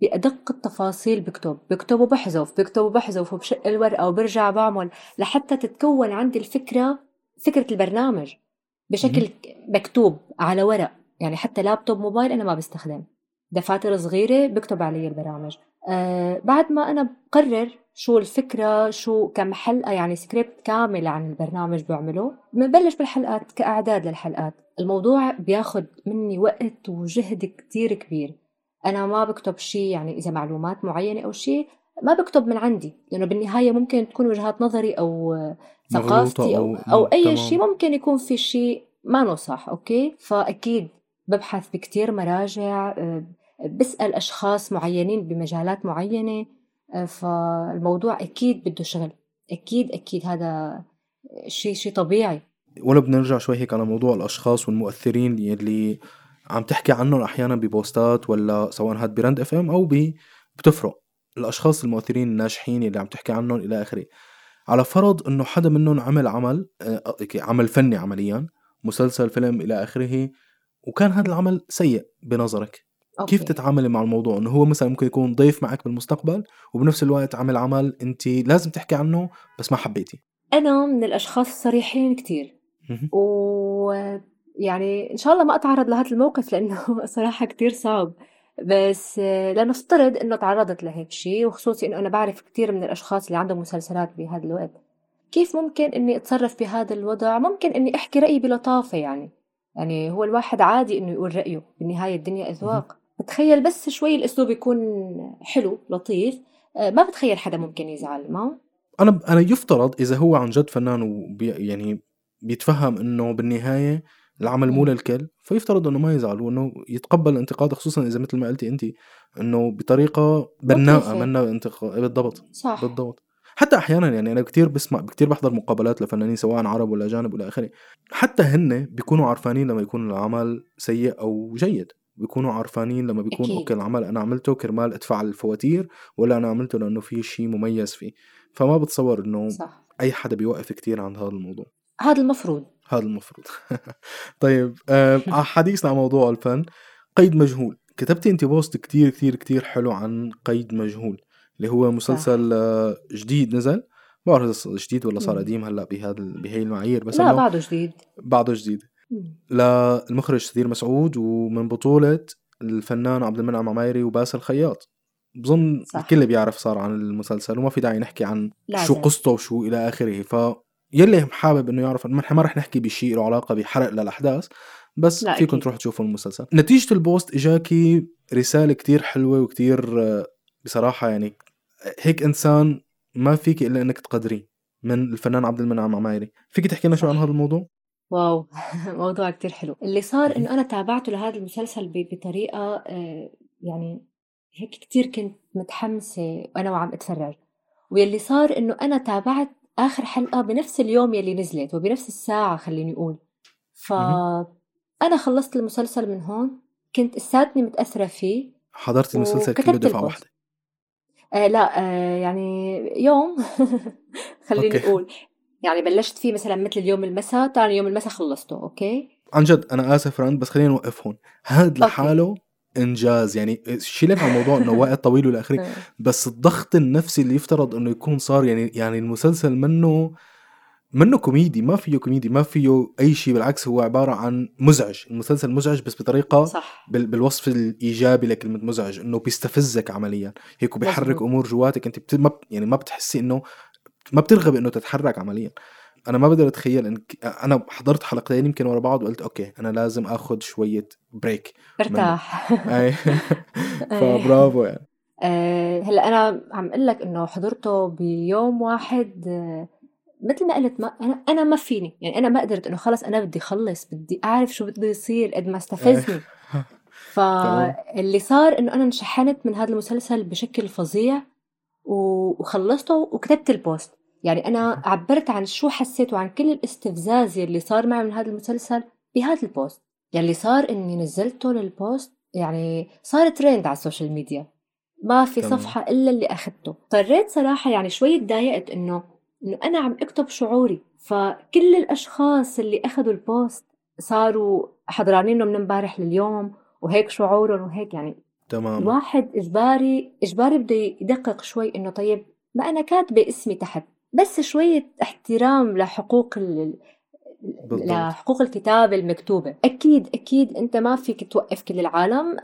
بأدق التفاصيل بكتب. بكتب وبحذف بكتب وبحذف وبشق الورقة وبرجع بعمل لحتى تتكون عندي الفكرة فكرة البرنامج. بشكل مكتوب على ورق. يعني حتى لابتوب موبايل أنا ما بستخدم. دفاتر صغيرة بكتب علي البرامج. آه بعد ما أنا بقرر شو الفكرة شو كم حلقة يعني سكريبت كامل عن البرنامج بعمله بنبلش بالحلقات كأعداد للحلقات. الموضوع بياخد مني وقت وجهد كتير كبير. أنا ما بكتب شيء يعني إذا معلومات معينة أو شيء ما بكتب من عندي. لأنه بالنهاية ممكن تكون وجهات نظري أو ثقافتي أو, أو أي شيء ممكن يكون في شيء ما صح okay؟ فأكيد ببحث بكتير مراجع آه، بسأل أشخاص معينين بمجالات معينة آه، فالموضوع أكيد بده شغل. أكيد أكيد هذا شيء شيء طبيعي. ولا بنرجع شوي هيك على موضوع الأشخاص والمؤثرين اللي عم تحكي عنهم أحيانا ب posts ولا سواء هاد برند FM أو بتفرق. الأشخاص المؤثرين الناجحين اللي عم تحكي عنهم إلى آخره. على فرض إنه حدا منهم عمل عمل آه، عمل فني عمليا مسلسل فيلم إلى آخره وكان هذا العمل سيء بنظرك. أوكي. كيف تتعاملي مع الموضوع؟ إنه هو مثلا ممكن يكون ضيف معك بالمستقبل وبنفس الوقت عمل عمل أنت لازم تحكي عنه بس ما حبيتي. أنا من الأشخاص الصريحين كتير. و يعني إن شاء الله ما أتعرض لهذا الموقف لأنه <laughs> صراحة كتير صعب. بس لنفترض إنه تعرضت لهيك شيء وخصوصي إنه أنا بعرف كثير من الأشخاص اللي عندهم مسلسلات بهذا الوقت. كيف ممكن إني أتصرف بهذا الوضع؟ ممكن إني أحكي رأيي بلطافة يعني. يعني هو الواحد عادي إنه يقول رأيه بالنهايه الدنيا أذواق. بتخيل بس شوي الأسلوب يكون حلو لطيف. آه، ما بتخيل حدا ممكن يزعل ما؟ أنا أنا يفترض إذا هو عن جد فنان وبي يعني بيتفهم إنه بالنهاية العمل مو للكل فيفترض إنه ما يزعل وإنه يتقبل الانتقاد خصوصا إذا مثل ما قلتي انت إنه بطريقة بناءة منا انتقاد بالضبط صح. بالضبط. حتى أحيانا يعني أنا كثير بسمع كثير بحضر مقابلات لفنانين سواء عرب ولا أجانب ولا اخره حتى هن بيكونوا عارفانين لما يكون العمل سيء أو جيد. بيكونوا عارفانين لما بيكون أكيد. أوكي العمل أنا عملته كرمال أدفع الفواتير ولا أنا عملته لأنه في شيء مميز فيه. فما بتصور إنه صح. أي حدا بيوقف كثير عند هذا الموضوع. هذا المفروض. هذا المفروض. <laughs> طيب آه حديثنا عن موضوع الفن. قيد مجهول. كتبتي أنت بوست كتير كتير كتير حلو عن قيد مجهول اللي هو مسلسل صح. جديد نزل. ما بعرف جديد ولا صار قديم هلأ بهذا بهي المعايير بس لا بعده جديد. بعده جديد. للمخرج سدير مسعود ومن بطولة الفنان عبد المنعم عمايري وباسل خياط بظن. الكل بيعرف صار عن المسلسل وما في داعي نحكي عن لازم. شو قصته وشو إلى آخره. ف يلي حابب إنه يعرف نحن ما رح نحكي بشيء له علاقة بحرق للأحداث بس فيكم تروحوا تشوفوا المسلسل. نتيجة البوست إجاكي رسالة كتير حلوة وكتير بصراحة يعني هيك إنسان ما فيك إلا إنك تقدريه من الفنان عبد المنعم عمايري. فيك تحكي لنا شو عن هذا الموضوع؟ واو <laughs> موضوع كتير حلو. اللي صار إنه أنا تابعته لهذا المسلسل بطريقة آه، يعني هيك كتير كنت متحمسة وأنا وعم أتفرج. واللي صار إنه أنا تابعت آخر حلقة بنفس اليوم يلي نزلت وبنفس الساعة خليني أقول. ف أنا خلصت المسلسل من هون كنت إساتني متأثرة فيه حضرت المسلسل كله دفعة واحدة. آه لا آه يعني يوم. <laughs> خليني أقول. يعني بلشت فيه مثلا مثل اليوم المساء ثاني يوم المساء خلصته okay؟ عن جد أنا آسف رند بس خلينا نوقف هون. هاد لحاله إنجاز يعني شيلك عن موضوع إنه <laughs> وقت طويل والى اخره بس الضغط النفسي اللي يفترض إنه يكون صار يعني يعني المسلسل منه منه كوميدي ما فيه كوميدي ما فيه أي شيء بالعكس هو عبارة عن مزعج. المسلسل مزعج بس بطريقة صح. بالوصف الإيجابي لكلمة مزعج إنه بيستفزك عمليا. هيك بيحرك أمور جواتك. أنت بت... ما يعني ما بتحسي إنه ما بترغبي إنه تتحرك عمليا. أنا ما بقدر أتخيل إن أنا حضرت حلقتين يمكن ورا بعض وقلت okay أنا لازم اخذ شوية break ارتاح <laughs> أي. <laughs> فبرافو يعني. أه هلأ أنا عم أقول لك إنه حضرته بيوم واحد أه مثل ما قلت ما أنا أنا ما فيني. يعني أنا ما قدرت إنه خلص أنا بدي اخلص بدي أعرف شو بده يصير قد ما استفزني. <laughs> فاللي صار إنه أنا انشحنت من هذا المسلسل بشكل فظيع وخلصته وكتبت البوست. يعني أنا عبرت عن شو حسيت وعن كل الاستفزاز اللي صار معي من هذا المسلسل بهذا ال post. يلي صار إني نزلته لل post يعني صار ترند على ال social media ما في صفحة إلا اللي أخذته. اضطريت صراحة يعني شوي تضايقت إنه إنه أنا عم أكتب شعوري. فكل الأشخاص اللي أخذوا ال post صاروا حضرانينه من امبارح لليوم وهيك شعورهم وهيك يعني. تمام. الواحد إجباري إجباري بده يدقق شوي إنه طيب ما أنا كاتبة اسمي تحت. بس شوية احترام لحقوق ال... لحقوق الكتابة المكتوبة. أكيد أكيد أنت ما فيك توقف كل العالم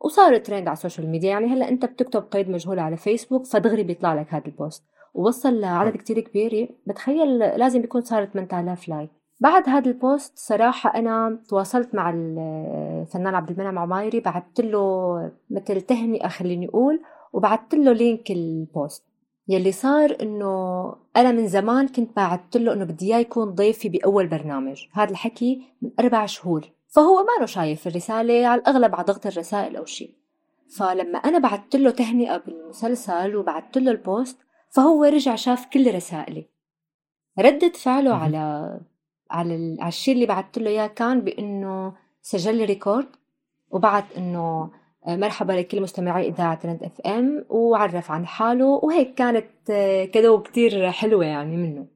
وصار ترند على ال social media. يعني هلأ أنت بتكتب قيد مجهول على فيسبوك فدغري بيطلع لك هذا ال post. ووصل لعدد كتير كبير. بتخيل لازم يكون صارت 8000 like. بعد هذا ال post صراحة أنا تواصلت مع الفنان عبد المنعم عمايري بعثت له مثل تهنئة خليني أقول وبعثت له link ال post. يلي صار إنه أنا من زمان كنت بعثت له إنه بدي إياه يكون ضيفي بأول برنامج. هذا الحكي من أربع شهور. فهو ما له شايف الرسالة على الأغلب على ضغط الرسائل أو شيء فلما أنا بعثت له تهنئة بالمسلسل وبعثت له ال post فهو رجع شاف كل رسائلي. ردة فعله على على الشيء اللي بعثت له إياه كان بإنه سجل لي record وبعت إنه مرحبا لكل مستمعي إذاعة رند FM وعرف عن حاله وهيك كانت آه، كدو كتير حلوة يعني منه.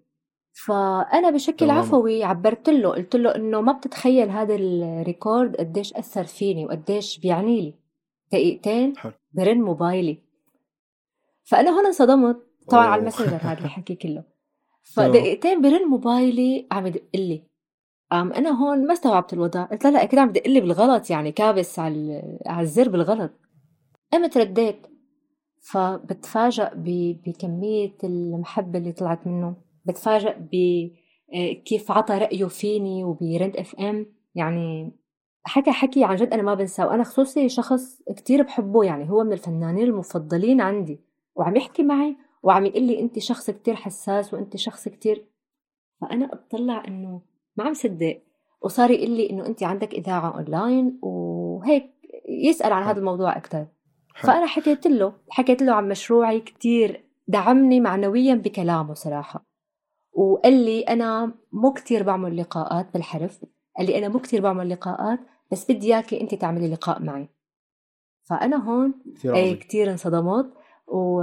فأنا بشكل تمام. عفوي عبرت له قلت له إنه ما بتتخيل هذا ال record قديش أثر فيني وقديش بيعني لي دقيقتين برن موبايلي. فأنا هون انصدمت طبعا أوه. على الماسنجر هذا الحكي كله <laughs> فدقيقتين برن موبايلي عم يدق لي. قام أنا هون ما استوعبت الوضع. قلت لا لا أكيد عم بدق لي بالغلط يعني كابس على على الزر بالغلط. قمت رديت. فبتفاجأ بكمية المحبة اللي طلعت منه. بتفاجأ بكيف عطى رأيه فيني وبرند FM يعني حكى حكي عن جد أنا ما بنساه. وأنا خصوصي شخص كتير بحبه يعني هو من الفنانين المفضلين عندي. وعم يحكي معي وعم يقول لي أنت شخص كتير حساس وأنت شخص كتير. فأنا أطلع إنه ما عم صدق. وصار يقول لي إنه انت عندك إذاعة اونلاين وهيك يسأل عن هذا الموضوع أكثر فأنا حكيت له حكيت له عن مشروعي كثير دعمني معنويا بكلامه صراحة. وقال لي أنا مو كثير بعمل لقاءات بالحرف قال لي أنا مو كثير بعمل لقاءات بس بدي إياكي انت تعملي لقاء معي. فأنا هون كثير, كثير انصدمت. و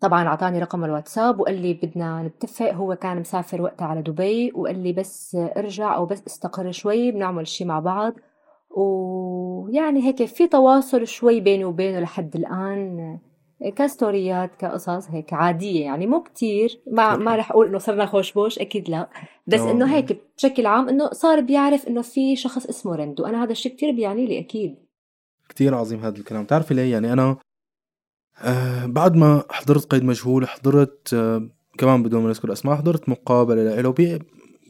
طبعا أعطاني رقم الواتساب وقال لي بدنا نتفق هو كان مسافر وقتها على دبي وقال لي بس ارجع أو بس استقر شوي بنعمل شي مع بعض. ويعني هيك في تواصل شوي بيني وبينه لحد الآن كستوريات كقصص هيك عادية. يعني مو كتير ما ما رح أقول إنه صرنا خوش بوش أكيد لا. بس إنه هيك بشكل عام إنه صار بيعرف إنه في شخص اسمه رند وأنا هذا الشيء كتير بيعني لي أكيد. كتير عظيم هذا الكلام. بتعرفي ليه؟ يعني أنا آه بعد ما حضرت قيد مجهول حضرت آه كمان بدون ما نذكر أسماء حضرت مقابلة له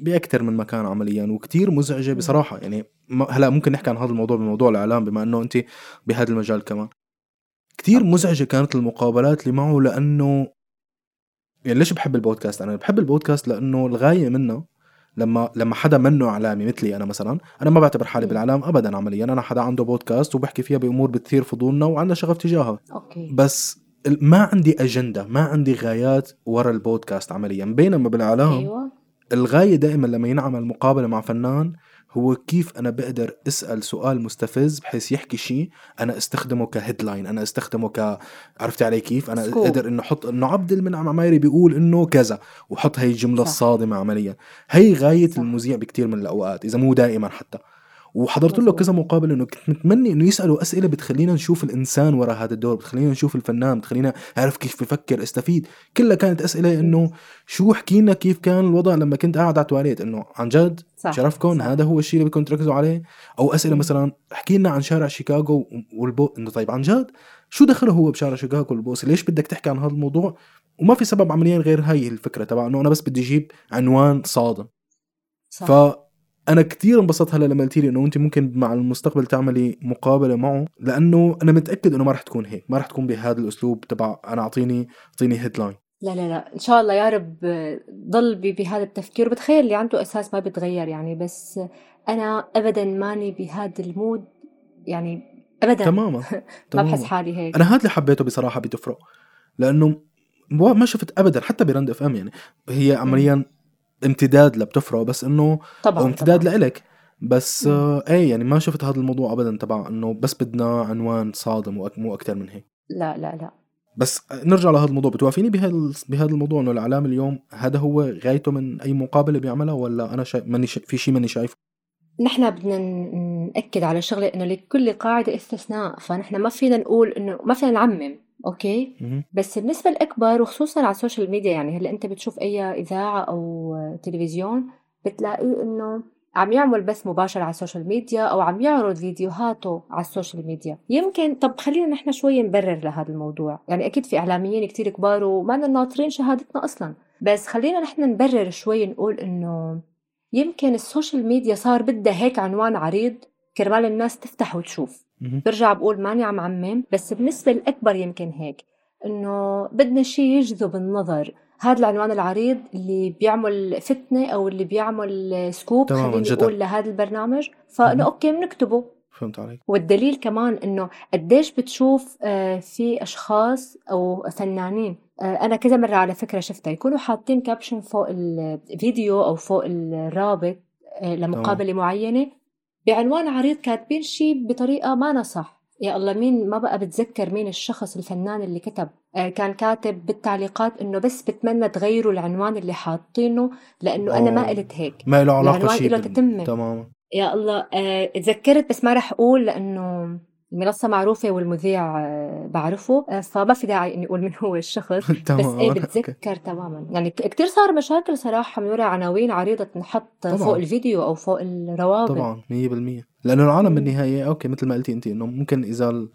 بأكثر من مكان عمليا وكتير مزعجة بصراحة. يعني هلأ ممكن نحكي عن هذا الموضوع بموضوع الإعلام بما إنه أنت بهذا المجال كمان. كتير مزعجة كانت المقابلات اللي معه لأنه يعني ليش بحب البودكاست؟ أنا بحب البودكاست لأنه الغاية منه لما لما حدا منه إعلامي مثلي أنا مثلا أنا ما بعتبر حالي بالإعلام ابدا عمليا أنا حدا عنده بودكاست وبحكي فيها بأمور بتثير فضولنا وعندنا شغف تجاهها أوكي. بس ما عندي أجندة ما عندي غايات ورا البودكاست عمليا بينما بالإعلام أيوة. الغاية دائما لما ينعمل مقابلة مع فنان هو كيف أنا بقدر أسأل سؤال مستفز بحيث يحكي شيء أنا أستخدمه ك headline أنا أستخدمه ك عرفتي علي كيف أنا scoop. أقدر إنه أحط إنه عبد المنعم عمايري بيقول إنه كذا وحط هي الجملة صح. الصادمة عمليا هي غاية صح. المذيع بكثير من الأوقات إذا مو دائما حتى وحضرت له كذا مقابلة إنه كنت متمني إنه يسالوا أسئلة بتخلينا نشوف الإنسان وراء هذا الدور بتخلينا نشوف الفنان بتخلينا نعرف كيف بفكر أستفيد. كلها كانت أسئلة إنه شو حكينا كيف كان الوضع لما كنت قاعد على تواليت إنه عن جد صح. شرفكم صح. هذا هو الشيء اللي بدكم تركزوا عليه؟ أو أسئلة مثلا احكي لنا عن شارع شيكاغو والبوس إنه طيب عن جد شو دخله هو بشارع شيكاغو والبوس؟ ليش بدك تحكي عن هذا الموضوع؟ وما في سبب عمليا غير هاي الفكرة تبع إنه أنا بس بدي أجيب عنوان صادم. صح. ف أنا كثير انبسطت هلا لما قلتي لي إنه انت ممكن مع المستقبل تعملي مقابلة معه لأنه أنا متأكد إنه ما رح تكون هيك ما رح تكون بهذا الأسلوب تبع أنا أعطيني أعطيني headline لا لا لا إن شاء الله يا رب ضل بهذا التفكير. وبتخيل اللي عنده أساس ما بيتغير يعني بس أنا ابدا ماني بهذا المود يعني ابدا. تماما <laughs> ما بحس حالي هيك. أنا هذا اللي حبيته بصراحة بتفرق لأنه ما شفت ابدا حتى برند FM يعني هي عمليا امتداد لبتفرق بس إنه طبعا امتداد طبعا. لإلك. بس آه إيه يعني ما شفت هذا الموضوع ابدا تبع إنه بس بدنا عنوان صادم مو أكثر من هيك. لا لا لا. بس نرجع لهذا الموضوع. بتوافيني بهذا بهذا الموضوع إنه الإعلام اليوم هذا هو غايته من أي مقابلة بيعملها ولا أنا شا... ماني شا... في شيء ماني شايفه؟ نحن بدنا نأكد على شغلة إنه لكل قاعدة استثناء فنحن ما فينا نقول إنه ما فينا نعمم. okay؟ بس النسبة الاكبر وخصوصا على ال social media يعني هلا أنت بتشوف أي إذاعة أو تلفزيون بتلاقيه إنه عم يعمل بث مباشر على ال social media أو عم يعرض فيديوهاته على ال social media؟ يمكن طب خلينا نحن شوي نبرر لهذا الموضوع. يعني أكيد في إعلاميين كتير كبار وما ناطرين شهادتنا أصلا. بس خلينا نحن نبرر شوي نقول إنه يمكن ال social media صار بدها هيك عنوان عريض كرمال الناس تفتح وتشوف. برجع بقول ماني عم عمم بس بالنسبة الأكبر يمكن هيك إنه بدنا شيء يجذب النظر. هذا العنوان العريض اللي بيعمل فتنة أو اللي بيعمل scoop خلينا نقول لهذا البرنامج. فإنه okay بنكتبه فهمت عليك. والدليل كمان إنه قديش بتشوف آه، في أشخاص أو فنانين آه، أنا كذا مرة على فكرة شفتها يكونوا حاطين كابشن فوق الفيديو أو فوق الرابط آه، لمقابلة معينة بعنوان عريض كاتبين شيء بطريقة ما صح يا الله مين ما بقى بتذكر مين الشخص الفنان اللي كتب؟ آه كان كاتب بالتعليقات إنه بس بتمنى تغيروا العنوان اللي حاطينه لأنه أوه. أنا ما قلت هيك. ما له علاقة شيء له تتمة. تماما. يا الله آه تذكرت بس ما رح أقول لأنه المنصة معروفة والمذيع آه، بعرفه. آه، فما في داعي إني أقول من هو الشخص. <laughs> بس إيه <laughs> بتذكر تماما. يعني كثير صار مشاكل صراحة من وراء عناوين عريضة تنحط. فوق الفيديو أو فوق الروابط. طبعا 100% لأنه العالم بالنهاية okay مثل ما قلتي انت إنه ممكن إذا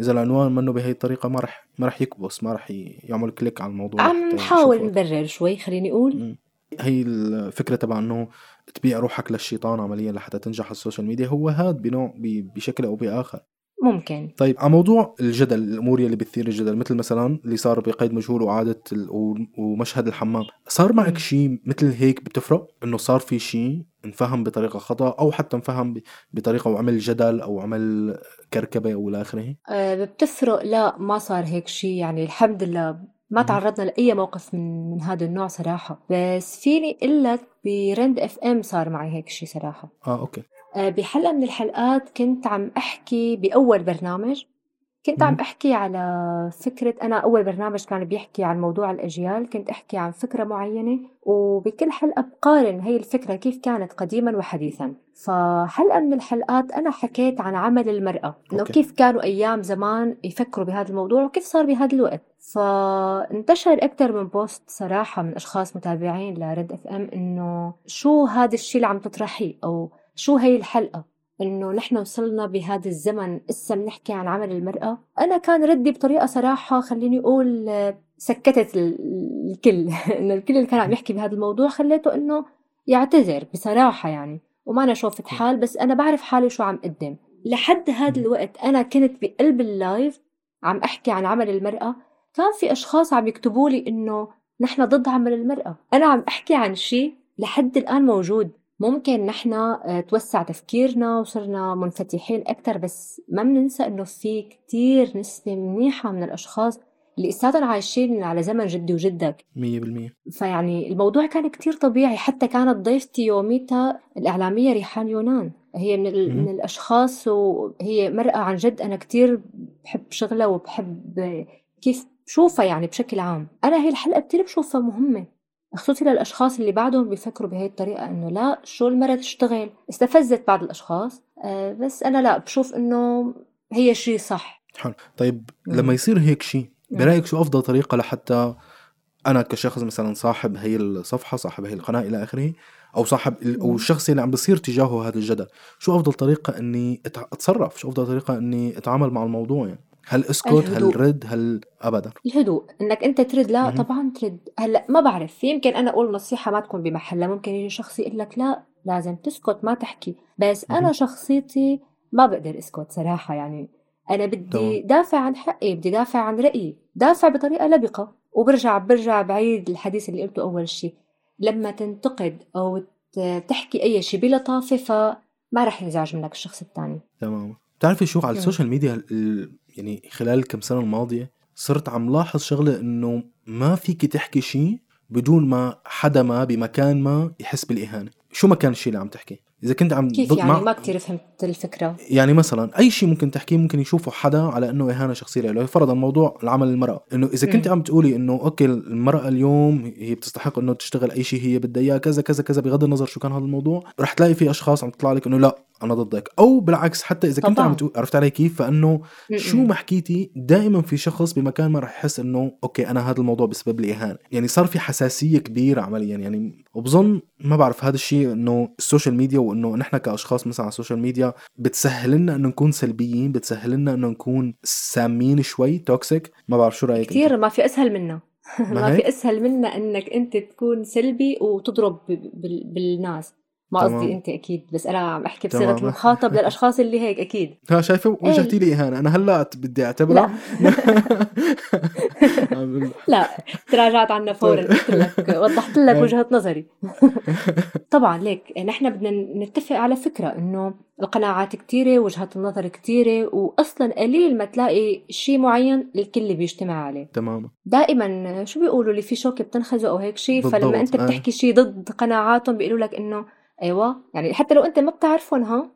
إذا العنوان منه بهي الطريقة ما رح ما رح يكبس ما رح يعمل click على الموضوع. عم نحاول نبرر شوي خليني أقول. هي الفكرة تبع إنه تبيع روحك للشيطان عمليا لحتى تنجح على ال social media هو هذا بنوع بشكل أو بآخر. ممكن. طيب على موضوع الجدل الأمور اللي بتثير الجدل مثل مثلا اللي صار بقيد مجهول وعادة ومشهد الحمام. صار معك شيء مثل هيك بتفرق؟ إنه صار في شيء انفهم بطريقة خطأ أو حتى انفهم بطريقة وعمل جدل أو عمل كركبة أو إلى آخره؟ أه بتفرق. لا ما صار هيك شيء يعني الحمد لله ما تعرضنا لأي موقف من من هذا النوع صراحة. بس فيني أقول لك برند FM صار معي هيك شيء صراحة. آه okay. بحلقة من الحلقات كنت عم أحكي بأول برنامج. كنت عم أحكي على فكرة أنا أول برنامج كان بيحكي عن موضوع الأجيال كنت أحكي عن فكرة معينة وبكل حلقة بقارن هي الفكرة كيف كانت قديما وحديثا. فحلقة من الحلقات أنا حكيت عن عمل المرأة إنه. كيف كانوا أيام زمان يفكروا بهذا الموضوع وكيف صار بهذا الوقت. فانتشر أكثر من post صراحة من أشخاص متابعين لرند FM إنه شو هذا الشيء اللي عم تطرحيه أو شو هي الحلقة؟ إنه نحن وصلنا بهذا الزمن. إسا بنحكي عن عمل المرأة. أنا كان ردي بطريقة صراحة خليني أقول آه، سكتت ال- الكل. <laughs> إنه الكل اللي كان عم يحكي بهذا الموضوع خليته إنه يعتذر بصراحة يعني. وما أنا شوفت حال بس أنا بعرف حالي شو عم قدم لحد هذا الوقت أنا كنت بقلب اللايف عم أحكي عن عمل المرأة. كان في أشخاص عم يكتبوا لي إنه نحن ضد عمل المرأة. أنا عم أحكي عن شيء لحد الآن موجود. ممكن نحن آه، توسع تفكيرنا وصرنا منفتحين أكثر بس ما بننسى إنه في كتير نسبة منيحة من الأشخاص اللي إساتهم عايشين على زمن جدي وجدك. 100% فيعني الموضوع كان كتير طبيعي حتى كانت ضيفتي يوميتها الإعلامية ريحان يونان. هي من, ال... من الأشخاص وهي مرأة عن جد أنا كتير بحب شغلها وبحب كيف بشوفها يعني بشكل عام. أنا هي الحلقة كتير بشوفها مهمة. خصوصي للأشخاص اللي بعدهم بيفكروا بهي الطريقة إنه لا شو المرأة تشتغل استفزت بعض الأشخاص آه بس أنا لا بشوف إنه هي شيء صح. حلو. طيب مم. لما يصير هيك شيء مم. برأيك شو أفضل طريقة لحتى أنا كشخص مثلا صاحب هي الصفحة صاحب هي القناة إلى آخره أو صاحب أو. الشخص اللي عم بصير تجاهه هذا الجدل؟ شو أفضل طريقة إني أتصرف؟ شو أفضل طريقة إني أتعامل مع الموضوع يعني؟ هل اسكت هل. رد هل ابدا؟ الهدوء. إنك أنت ترد لا. طبعا ترد. هلأ ما بعرف. يمكن أنا أقول نصيحة ما تكون بمحلها ممكن يجي شخص يقول لك لا لازم تسكت ما تحكي. بس أنا مهم. شخصيتي ما بقدر أسكت صراحة يعني أنا بدي تمام. دافع عن حقي بدي دافع عن رأيي. دافع بطريقة لبقة. وبرجع برجع بعيد الحديث اللي قلته أول شيء لما تنتقد أو تحكي أي شيء بلطافه فما رح ينزعج منك الشخص الثاني تمام. بتعرفي شو على مم. ال social media ال- يعني خلال الكم سنة الماضية صرت عم لاحظ شغلة إنه ما فيك تحكي شيء بدون ما حدا ما بمكان ما يحس بالإهانة. شو ما كان الشيء اللي عم تحكي؟ إذا كنت عم كيف يعني؟ ما كتير فهمت الفكرة. يعني مثلا أي شيء ممكن تحكيه ممكن يشوفه حدا على إنه اهانه شخصية له. فرضا موضوع العمل المرأة. إنه إذا كنت. عم تقولي إنه okay المرأة اليوم هي بتستحق إنه تشتغل أي شيء هي بدها إياه كذا كذا كذا بغض النظر شو كان هذا الموضوع رح تلاقي في أشخاص عم تطلع لك إنه لا أنا ضدك. أو بالعكس حتى إذا كنت طبعاً. عم تقول عرفت علي كيف؟ فإنه. شو ما حكيتي دائما في شخص بمكان ما رح يحس إنه okay أنا هذا الموضوع بسبب لي إهانة. يعني صار في حساسية كبيرة عمليا. يعني وبظن ما بعرف هذا الشيء إنه ال social media وإنه نحن كأشخاص مثلا على ال social media بتسهل لنا إنه نكون سلبيين بتسهل لنا إنه نكون سامين شوي توكسيك ما بعرف شو رأيك؟ كثير ما في أسهل منه ما <laughs> ما؟ في أسهل منه إنك أنت تكون سلبي وتضرب بالناس ما. قصدي أنت أكيد بس أنا عم أحكي. بصيغة المخاطب للأشخاص اللي هيك أكيد. <laughs> ها شايفه؟ وجهتي لي اهانه أنا هلأ بدي اعتبرها لا. <laughs> <laughs> لا تراجعت عنا فورا. طيب. قلت لك وضحت لك أي. وجهة نظري. طبعا ليك نحن بدنا نتفق على فكرة إنه القناعات كثيره وجهات النظر كثيره واصلا قليل ما تلاقي شيء معين الكل بيجتمع عليه. تماما. دائما شو بيقولوا؟ اللي في شوكة بتنخزه أو هيك شيء فلما أنت آه. بتحكي شيء ضد قناعاتهم بيقولوا لك إنه أيوه. يعني حتى لو أنت ما بتعرفهم ها.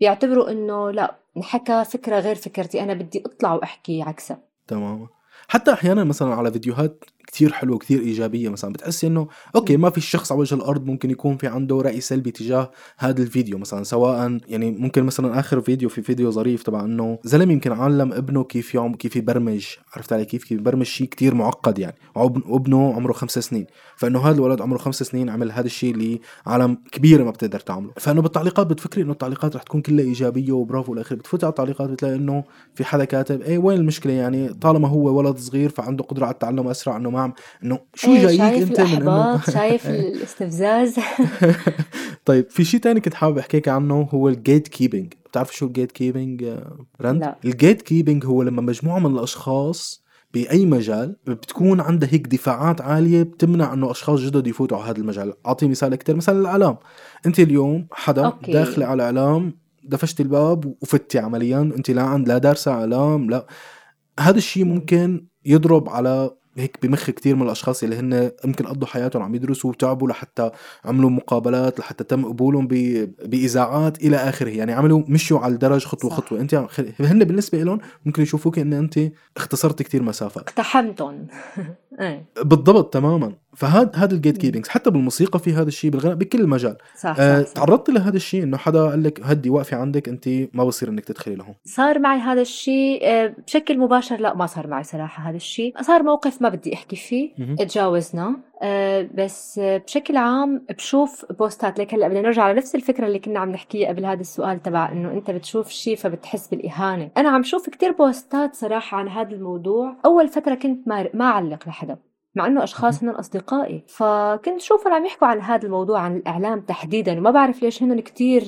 بيعتبروا إنه لا انحكى فكرة غير فكرتي أنا بدي أطلع وأحكي عكسها. تماما حتى أحيانا مثلا على فيديوهات كتير حلوة كتير إيجابية مثلا. بتحسي إنه أوكي ما في شخص على وجه الأرض ممكن يكون في عنده رأي سلبي تجاه هذا الفيديو مثلا. سواء يعني ممكن مثلا آخر فيديو في فيديو ظريف تبع إنه زلمة يمكن علم ابنه كيف يعم كيف يبرمج. عرفت علي كيف؟ كيف يبرمج شيء كتير معقد يعني. وابن- وابنه عمره خمس سنين. فإنه هذا الولد عمره خمس سنين عمل هذا الشيء اللي عالم كبيره ما بتقدر تعمله. فإنه بالتعليقات بتفكري إنه التعليقات رح تكون كلها إيجابية وبرافو والاخر بتفوتي على التعليقات بتلاقي إنه في حدا كاتب إيه وين المشكلة يعني؟ طالما هو ولد صغير فعنده قدرة على التعلم أسرع إنه ما عم إنه شو إيه، جايك أنت من انه شايف <laughs> الاستفزاز. <laughs> طيب في شيء تاني كنت حابب أحكيك عنه هو ال gatekeeping بتعرف شو ال gatekeeping رند؟ لا. ال gatekeeping هو لما مجموعة من الأشخاص بأي مجال بتكون عندها هيك دفاعات عالية بتمنع إنه أشخاص جدد يفوتوا على هذا المجال. اعطي مثال كتير مثلا الأعلام. أنت اليوم حدا okay. داخلة على اعلام دفشتي الباب وفتي عمليا أنت لا عند لا دارسة إعلام لا. هذا الشيء ممكن يضرب على هيك بمخ كتير من الأشخاص اللي هن يمكن قضوا حياتهم عم يدرسوا وتعبوا لحتى عملوا مقابلات لحتى تم قبولهم بإذاعات إلى آخره. يعني عملوا مشوا على الدرج خطوة صح. خطوة. أنت هن بالنسبة لهم ممكن يشوفوك إن أنت اختصرت كتير مسافات اقتحمتهم. <laughs> إيه. بالضبط تماما. فهذا هذا ال gatekeeping حتى بالموسيقى في هذا الشيء بالغناء بكل المجال. صح, آه صح, صح. تعرضت لهذا الشيء إنه حدا قال لك هدي واقفه عندك أنت ما بصير إنك تدخلي لهون صار معي هذا الشيء آه، بشكل مباشر لا ما صار معي صراحة هذا الشيء. صار موقف ما بدي أحكي فيه تجاوزنا أه بس بشكل عام بشوف بوستات لك هلأ بدنا نرجع على نفس الفكرة اللي كنا عم نحكيها قبل هذا السؤال تبع إنه أنت بتشوف شيء فبتحس بالإهانة. أنا عم شوف كتير بوستات صراحة عن هذا الموضوع. أول فترة كنت ما ما أعلق لحدا. مع إنه أشخاص هن أصدقائي. فكنت شوفهم عم يحكوا عن هذا الموضوع عن الإعلام تحديدا. وما بعرف ليش هن كتير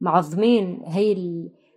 معظمين هي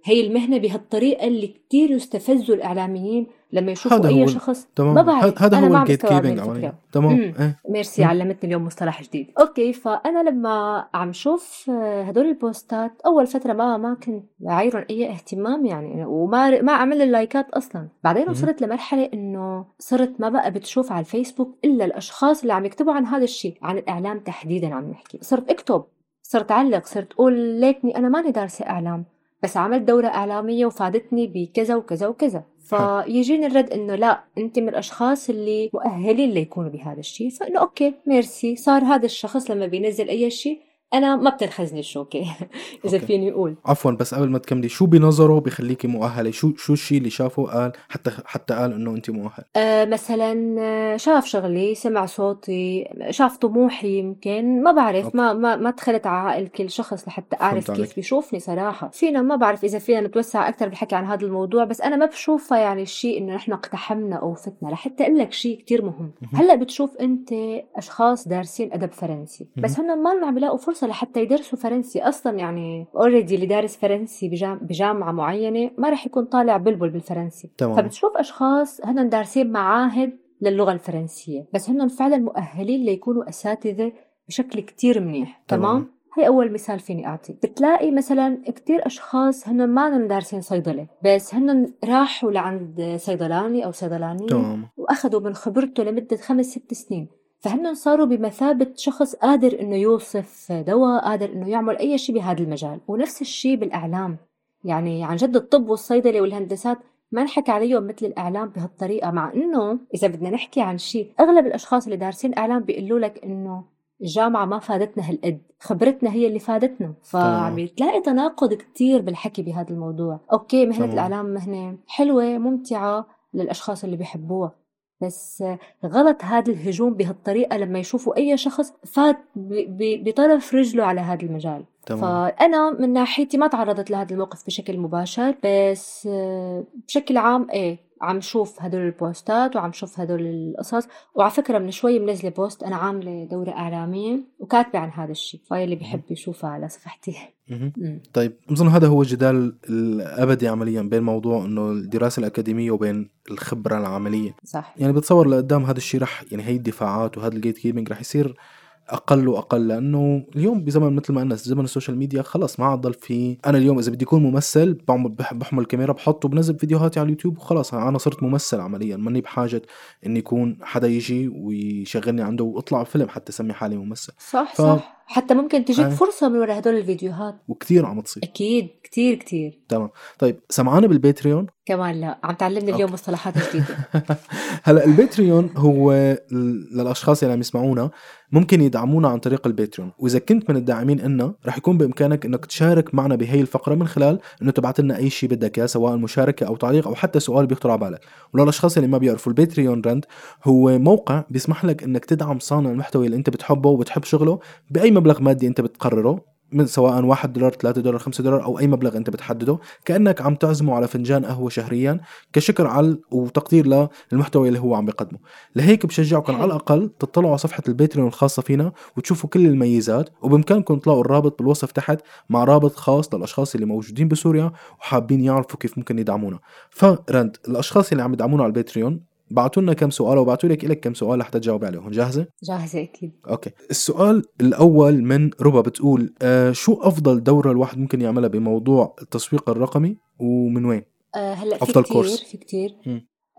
هي المهنة بهالطريقة اللي كتير يستفزوا الإعلاميين لما يشوفوا أي شخص تمام. ما بعرف هذا هو ال gatekeeping تمام. إيه. ميرسي علمتني اليوم مصطلح جديد. okay فأنا لما عم شوف هدول ال post ات أول فترة ما ما كنت بعيرهم أي اهتمام يعني وما ما أعمل ال like ات أصلا. بعدين وصلت لمرحلة إنه صرت ما بقى بتشوف على الفيسبوك إلا الأشخاص اللي عم يكتبوا عن هذا الشيء عن الإعلام تحديدا عم نحكي. صرت أكتب صرت أعلق صرت أقول ليتني أنا ماني دارسة إعلام بس عملت دورة إعلامية وفادتني بكذا وكذا وكذا. فيجيني الرد إنه لا أنت من الأشخاص اللي مؤهلين ليكونوا بهذا الشيء. فإنه okay merci. صار هذا الشخص لما بينزل أي شيء أنا ما بتنخزني الشوكة. <laughs> إذا فيني أقول. عفوا بس قبل ما تكملي شو بنظره بخليكي مؤهلة؟ شو شو الشيء اللي شافه قال حتى حتى قال إنه انت مؤهلة؟ آه مثلا آه، شاف شغلي سمع صوتي شاف طموحي يمكن. ما بعرف okay. ما ما ما دخلت على عقل كل شخص لحتى أعرف كيف بيشوفني صراحة. فينا ما بعرف إذا فينا نتوسع أكثر بالحكي عن هذا الموضوع بس أنا ما بشوفها يعني الشيء إنه نحن اقتحمنا أو فتنا. لحتى أقول لك شيء كثير مهم. هلأ بتشوف أنت أشخاص دارسين أدب فرنسي بس هن ما عم بيلاقوا فرصة فرصة لحتى يدرسوا فرنسي أصلا يعني already اللي دارس فرنسي بجامعة معينة ما رح يكون طالع بلبل بالفرنسي تمام. فبتشوف أشخاص هن دارسين معاهد للغة الفرنسية بس هن فعلا مؤهلين ليكونوا أساتذة بشكل كتير منيح تمام, تمام؟ هي أول مثال فيني أعطي بتلاقي مثلا كتير أشخاص هن ما دارسين صيدلة بس هن راحوا لعند صيدلاني أو صيدلانية تمام. وأخذوا من خبرته لمدة خمس ست سنين فهن صاروا بمثابة شخص قادر إنه يوصف دواء قادر إنه يعمل أي شيء بهذا المجال؟ ونفس الشيء بالإعلام. يعني عن جد الطب والصيدلة والهندسات ما نحكي عليهم مثل الإعلام بهالطريقة مع إنه إذا بدنا نحكي عن شيء أغلب الأشخاص اللي دارسين إعلام بيقولوا لك إنه الجامعة ما فادتنا هالقد خبرتنا هي اللي فادتنا. فعم تلاقي تناقض كتير بالحكي بهذا الموضوع. أوكي مهنة طبعا. الإعلام مهنة حلوة ممتعة للأشخاص اللي بيحبوها. بس غلط هذا الهجوم بهالطريقة لما يشوفوا أي شخص فات بطرف رجله على هذا المجال تمام. فأنا من ناحيتي ما تعرضت لهذا الموقف بشكل مباشر بس بشكل عام إيه عم شوف هدول ال posts وعم شوف هدول القصص. وعلى فكرة من شوي منزلة post أنا عاملة دورة إعلامية وكاتبة عن هذا الشيء فاي اللي بيحب يشوفها على صفحتي. <laughs> طيب بظن هذا هو الجدال الأبدي عمليا بين موضوع إنه الدراسة الأكاديمية وبين الخبرة العملية. صح. يعني بتصور لقدام هذا الشيء رح يعني هي الدفاعات وهذا ال gate keeping رح يصير أقل وأقل لأنه اليوم بزمن مثل ما قلنا زمن السوشيال ميديا خلص ما عاد ضل في أنا اليوم إذا بدي اكون ممثل بعمل بحمل الكاميرا بحطه بنزل فيديوهاتي على اليوتيوب وخلاص أنا صرت ممثل عمليا ماني بحاجة إني يكون حدا يجي ويشغلني عنده وأطلع فيلم حتى أسمي حالي ممثل. صح ف... صح. حتى ممكن تجيك آه. فرصة من وراء هدول الفيديوهات. وكثير عم تصير أكيد كثير كثير تمام. طيب سمعانة بالباتريون؟ كمان لا عم تعلمني اليوم مصطلحات جديدة. <laughs> هلا الباتريون هو للأشخاص اللي عم يسمعونا ممكن يدعمونا عن طريق الباتريون. وإذا كنت من الداعمين إلنا رح يكون بإمكانك إنك تشارك معنا بهي الفقرة من خلال إنه تبعت لنا أي شيء بدك إياه سواء مشاركة أو تعليق أو حتى سؤال بيخطر على بالك. وللاشخاص اللي ما بيعرفوا الباتريون رند هو موقع بيسمح لك إنك تدعم صانع المحتوى اللي أنت بتحبه وبتحب شغله بأي مبلغ مادي انت بتقرره من سواء 1 دولار 3 دولار 5 دولار أو أي مبلغ انت بتحدده كأنك عم تعزمه على فنجان قهوة شهريا كشكر على وتقدير للمحتوى اللي هو عم بيقدمه. لهيك بشجعكم على الأقل تطلعوا على صفحة الباتريون الخاصة فينا وتشوفوا كل الميزات وبإمكانكم تلاقوا الرابط بالوصف تحت مع رابط خاص للأشخاص اللي موجودين بسوريا وحابين يعرفوا كيف ممكن يدعمونا. فرند الأشخاص اللي عم يدعمونا على الباتريون بعثوا لنا كم سؤال وبعثوا لك لك كم سؤال لحتى تجاوب عليهم. جاهزة؟ جاهزة أكيد. okay. السؤال الأول من ربا بتقول آه شو أفضل دورة الواحد ممكن يعملها بموضوع التسويق الرقمي ومن وين؟ آه هلأ في أفضل كتير course في كتير.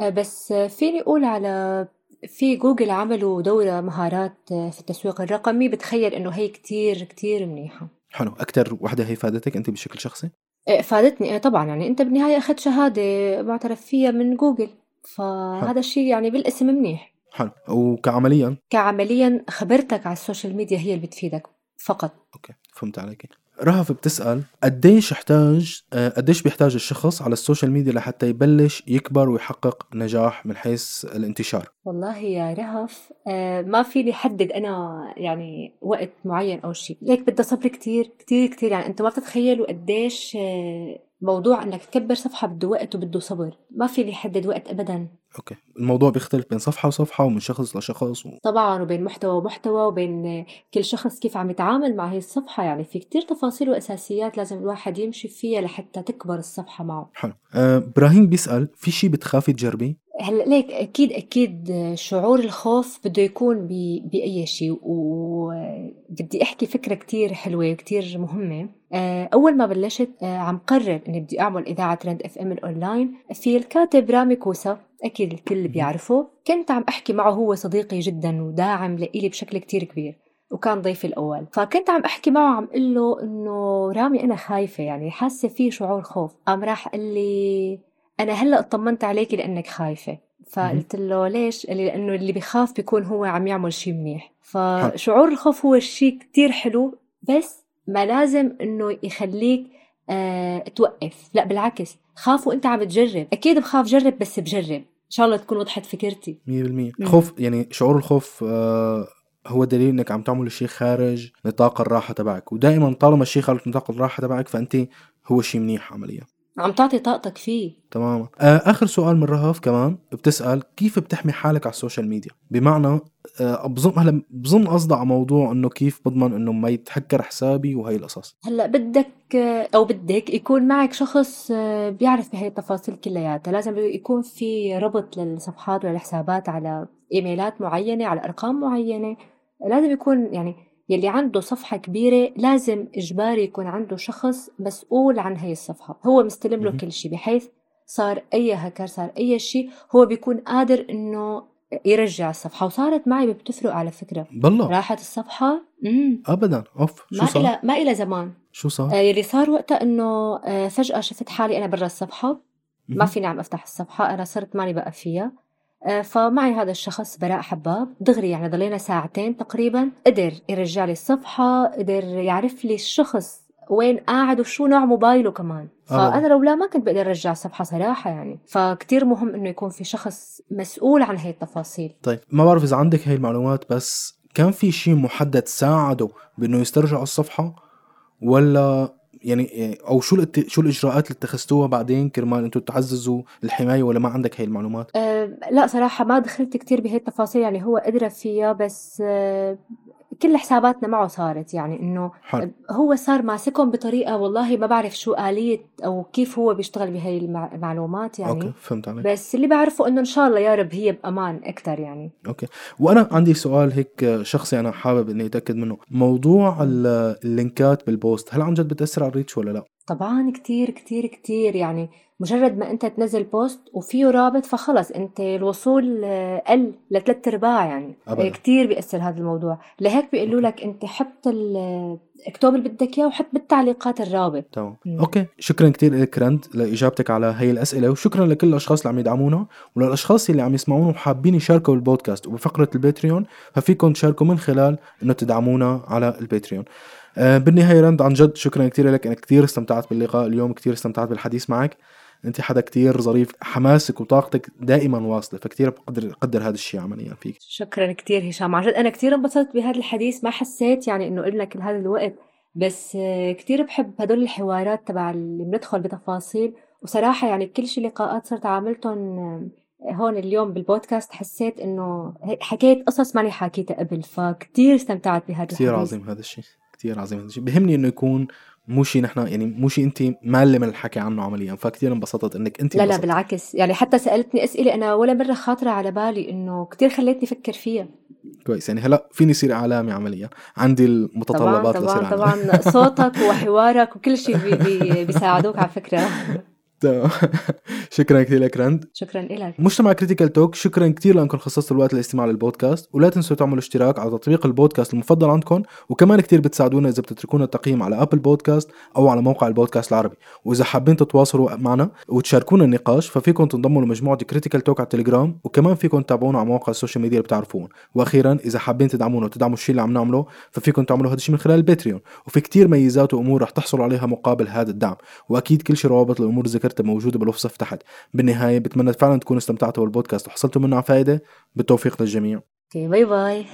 آه، بس فيني أقول على في جوجل عملوا دورة مهارات في التسويق الرقمي. بتخيل إنه هي كتير كتير منيحة. حلو. أكتر وحدة هي فادتك أنت بشكل شخصي؟ إيه فادتني. إيه طبعا. يعني أنت بالنهاية أخذت شهادة معترف فيها من جوجل. فهذا الشيء يعني بالاسم منيح. حلو. وكعمليا؟ كعمليا خبرتك على السوشيال ميديا هي اللي بتفيدك فقط. okay فهمت عليك. رهف بتسأل قديش احتاج آه، قديش بيحتاج الشخص على السوشيال ميديا لحتى يبلش يكبر ويحقق نجاح من حيث الانتشار؟ والله يا رهف آه، ما فيني حدد أنا يعني وقت معين أو شيء. ليك بدها صبر كتير كتير كتير. يعني أنتم ما بتتخيلوا قديش آه، موضوع إنك تكبر صفحة بده وقت وبده صبر. ما فيني حدد وقت ابدا. okay. الموضوع بيختلف بين صفحة وصفحة ومن شخص لشخص و... طبعا وبين محتوى ومحتوى وبين كل شخص كيف عم يتعامل مع هي الصفحة. يعني في كتير تفاصيل وأساسيات لازم الواحد يمشي فيها لحتى تكبر الصفحة معه. حلو. أه إبراهيم بيسأل في شيء بتخافي تجربيه هلأ ليك أكيد أكيد شعور الخوف بده يكون بأي شيء وبدي أحكي فكرة كتير حلوة وكتير مهمة. آه، أول ما بلشت آه، عم قرر إني بدي أعمل إذاعة ترند اف ام الأونلاين في الكاتب رامي كوسا أكيد الكل بيعرفه. كنت عم أحكي معه هو صديقي جدا وداعم لإلي بشكل كتير كبير وكان ضيفي الأول. فكنت عم أحكي معه عم قل له إنه رامي أنا خايفة يعني حاسة في شعور خوف. قام راح قال لي أنا هلأ اطمنت عليكي لأنك خايفة. فقلت له ليش؟ قال لي لأنه اللي بخاف بيكون هو عم يعمل شيء منيح. فشعور الخوف هو شيء كتير حلو بس ما لازم إنه يخليك أه توقف. لأ بالعكس. خاف وانت عم تجرب. أكيد بخاف جرب بس بجرب. إن شاء الله تكون وضحت فكرتي. 100% خوف يعني شعور الخوف آه هو دليل إنك عم تعمل شيء خارج نطاق الراحة تبعك. ودائما طالما الشيء خارج نطاق الراحة تبعك فأنت هو شيء منيح عمليا. عم تعطي طاقتك فيه. تماما آه، آخر سؤال من رهف كمان بتسأل كيف بتحمي حالك على السوشيال ميديا؟ بمعنى آه، بظن هلا بظن قصدها على موضوع إنه كيف بضمن إنه ما يتهكر حسابي وهي القصص. هلا بدك أو بدك يكون معك شخص آه، بيعرف بهي التفاصيل كلياتها. لازم يكون في ربط للصفحات والحسابات على إيميلات معينة على أرقام معينة. لازم يكون يعني يلي عنده صفحة كبيرة لازم إجباري يكون عنده شخص مسؤول عن هي الصفحة. هو مستلم له كل شيء بحيث صار أي هكر صار أي شيء هو بيكون قادر إنه يرجع الصفحة. وصارت معي بتفرق على فكرة. بالله. راحت الصفحة. مم. أبدا. أوف. شو ما صار؟ إلى ما إلى زمان. شو صار؟ آه يلي صار وقتها إنه آه فجأة شفت حالي أنا برا الصفحة. ما فيني عم أفتح الصفحة. أنا صرت ماني بقى فيها. فمعي هذا الشخص براء حباب. دغري يعني ضلينا ساعتين تقريبا. قدر يرجع لي الصفحة قدر يعرف لي الشخص وين قاعد وشو نوع موبايله كمان. فأنا لو لا ما كنت بقدر أرجع الصفحه صراحة يعني. فكتير مهم إنه يكون في شخص مسؤول عن هي التفاصيل. طيب ما بعرف إذا عندك هي المعلومات بس كان في شيء محدد ساعده بإنه يسترجع الصفحة؟ ولا يعني أو شو شو الإجراءات اللي اتخذتوها بعدين كرمال أنتم تعززوا الحماية ولا ما عندك هي المعلومات؟ أه لا صراحة ما دخلت كثير بهي التفاصيل يعني هو ادرى فيها بس أه كل حساباتنا معه صارت يعني إنه هو صار ماسكهم بطريقة والله ما بعرف شو آلية أو كيف هو بيشتغل بهي المعلومات يعني. okay فهمت عليك. بس اللي بعرفه إنه إن شاء الله يا رب هي بأمان أكثر يعني. okay. وأنا عندي سؤال هيك شخصي أنا حابب إني أتأكد منه. موضوع ال links بال post هل عن جد بتأثر على ال reach ولا لا؟ طبعا كتير كتير كتير. يعني مجرد ما أنت تنزل post وفيه رابط فخلص أنت الوصول قل لثلاث أرباع يعني. أبدا. كتير بيأثر هذا الموضوع. لهيك بيقولوا لك أنت حط اكتب اللي بدك إياه وحط بالتعليقات الرابط. تمام. okay. شكرا كثير لك رند لإجابتك على هي الأسئلة وشكرا لكل الأشخاص اللي عم يدعمونا وللأشخاص اللي عم يسمعونا وحابين يشاركوا بالبودكاست وبفقرة الباتريون ففيكم تشاركوا من خلال إنه تدعمونا على الباتريون. بالنهاية رند عن جد شكرا كثير لك أنا كثير استمتعت باللقاء اليوم كثير استمتعت بالحديث معك. أنت حدا كتير ظريف حماسك وطاقتك دائما واصلة فكتير بقدر أقدر هذا الشيء عمليا فيك. شكرا كتير هشام. عن جد أنا كتير انبسطت بهذا الحديث ما حسيت يعني إنه قلنا كل هذا الوقت بس كتير بحب هدول الحوارات تبع اللي بندخل بتفاصيل. وصراحة يعني كل شيء لقاءات صرت عاملتهم هون اليوم بالبودكاست حسيت إنه حكيت قصص ماني حكيتها قبل فكتير استمتعت بهذا الحديث. كثير عظيم هذا الشيء. كثير عظيم. هذا الشيء بهمني إنه يكون مو شيء نحن يعني مو شيء انت مالة من الحكي عنه عمليا فكتير انبسطت إنك انت لا لا بالعكس. يعني حتى سألتني أسئلة أنا ولا مرة خاطرة على بالي إنه كتير خليتني أفكر فيها. كويس. يعني هلأ فيني صير إعلامي عمليا؟ عندي المتطلبات طبعا طبعا, طبعا. صوتك <laughs> وحوارك وكل شيء بي بي بيساعدوك على فكرة. <laughs> شكرا كثير لك رند. شكرا لك مجتمع Critical Talk شكرا كثير لأنكم خصصتوا الوقت للاستماع للبودكاست ولا تنسوا تعملوا اشتراك على تطبيق البودكاست المفضل عندكم وكمان كثير بتساعدونا إذا بتتركونا التقييم على Apple Podcast أو على موقع البودكاست العربي. وإذا حابين تتواصلوا معنا وتشاركونا النقاش ففيكم تنضموا لمجموعة Critical Talk على التليجرام وكمان فيكم تتابعونا على مواقع ال social media اللي بتعرفون وأخيرا إذا حابين تدعمونا وتدعموا الشيء اللي عم نعمله ففيكم تعملوا هذا الشيء من خلال ال Patreon وفي كثير ميزات وأمور رح تحصلوا عليها مقابل هذا الدعم. وأكيد كل شيء روابط الأمور ذكرتها موجوده بالوصف تحت بالنهاية بتمنى فعلا تكونوا استمتعتوا بالبودكاست وحصلتوا منه على فائدة. بالتوفيق للجميع. باي باي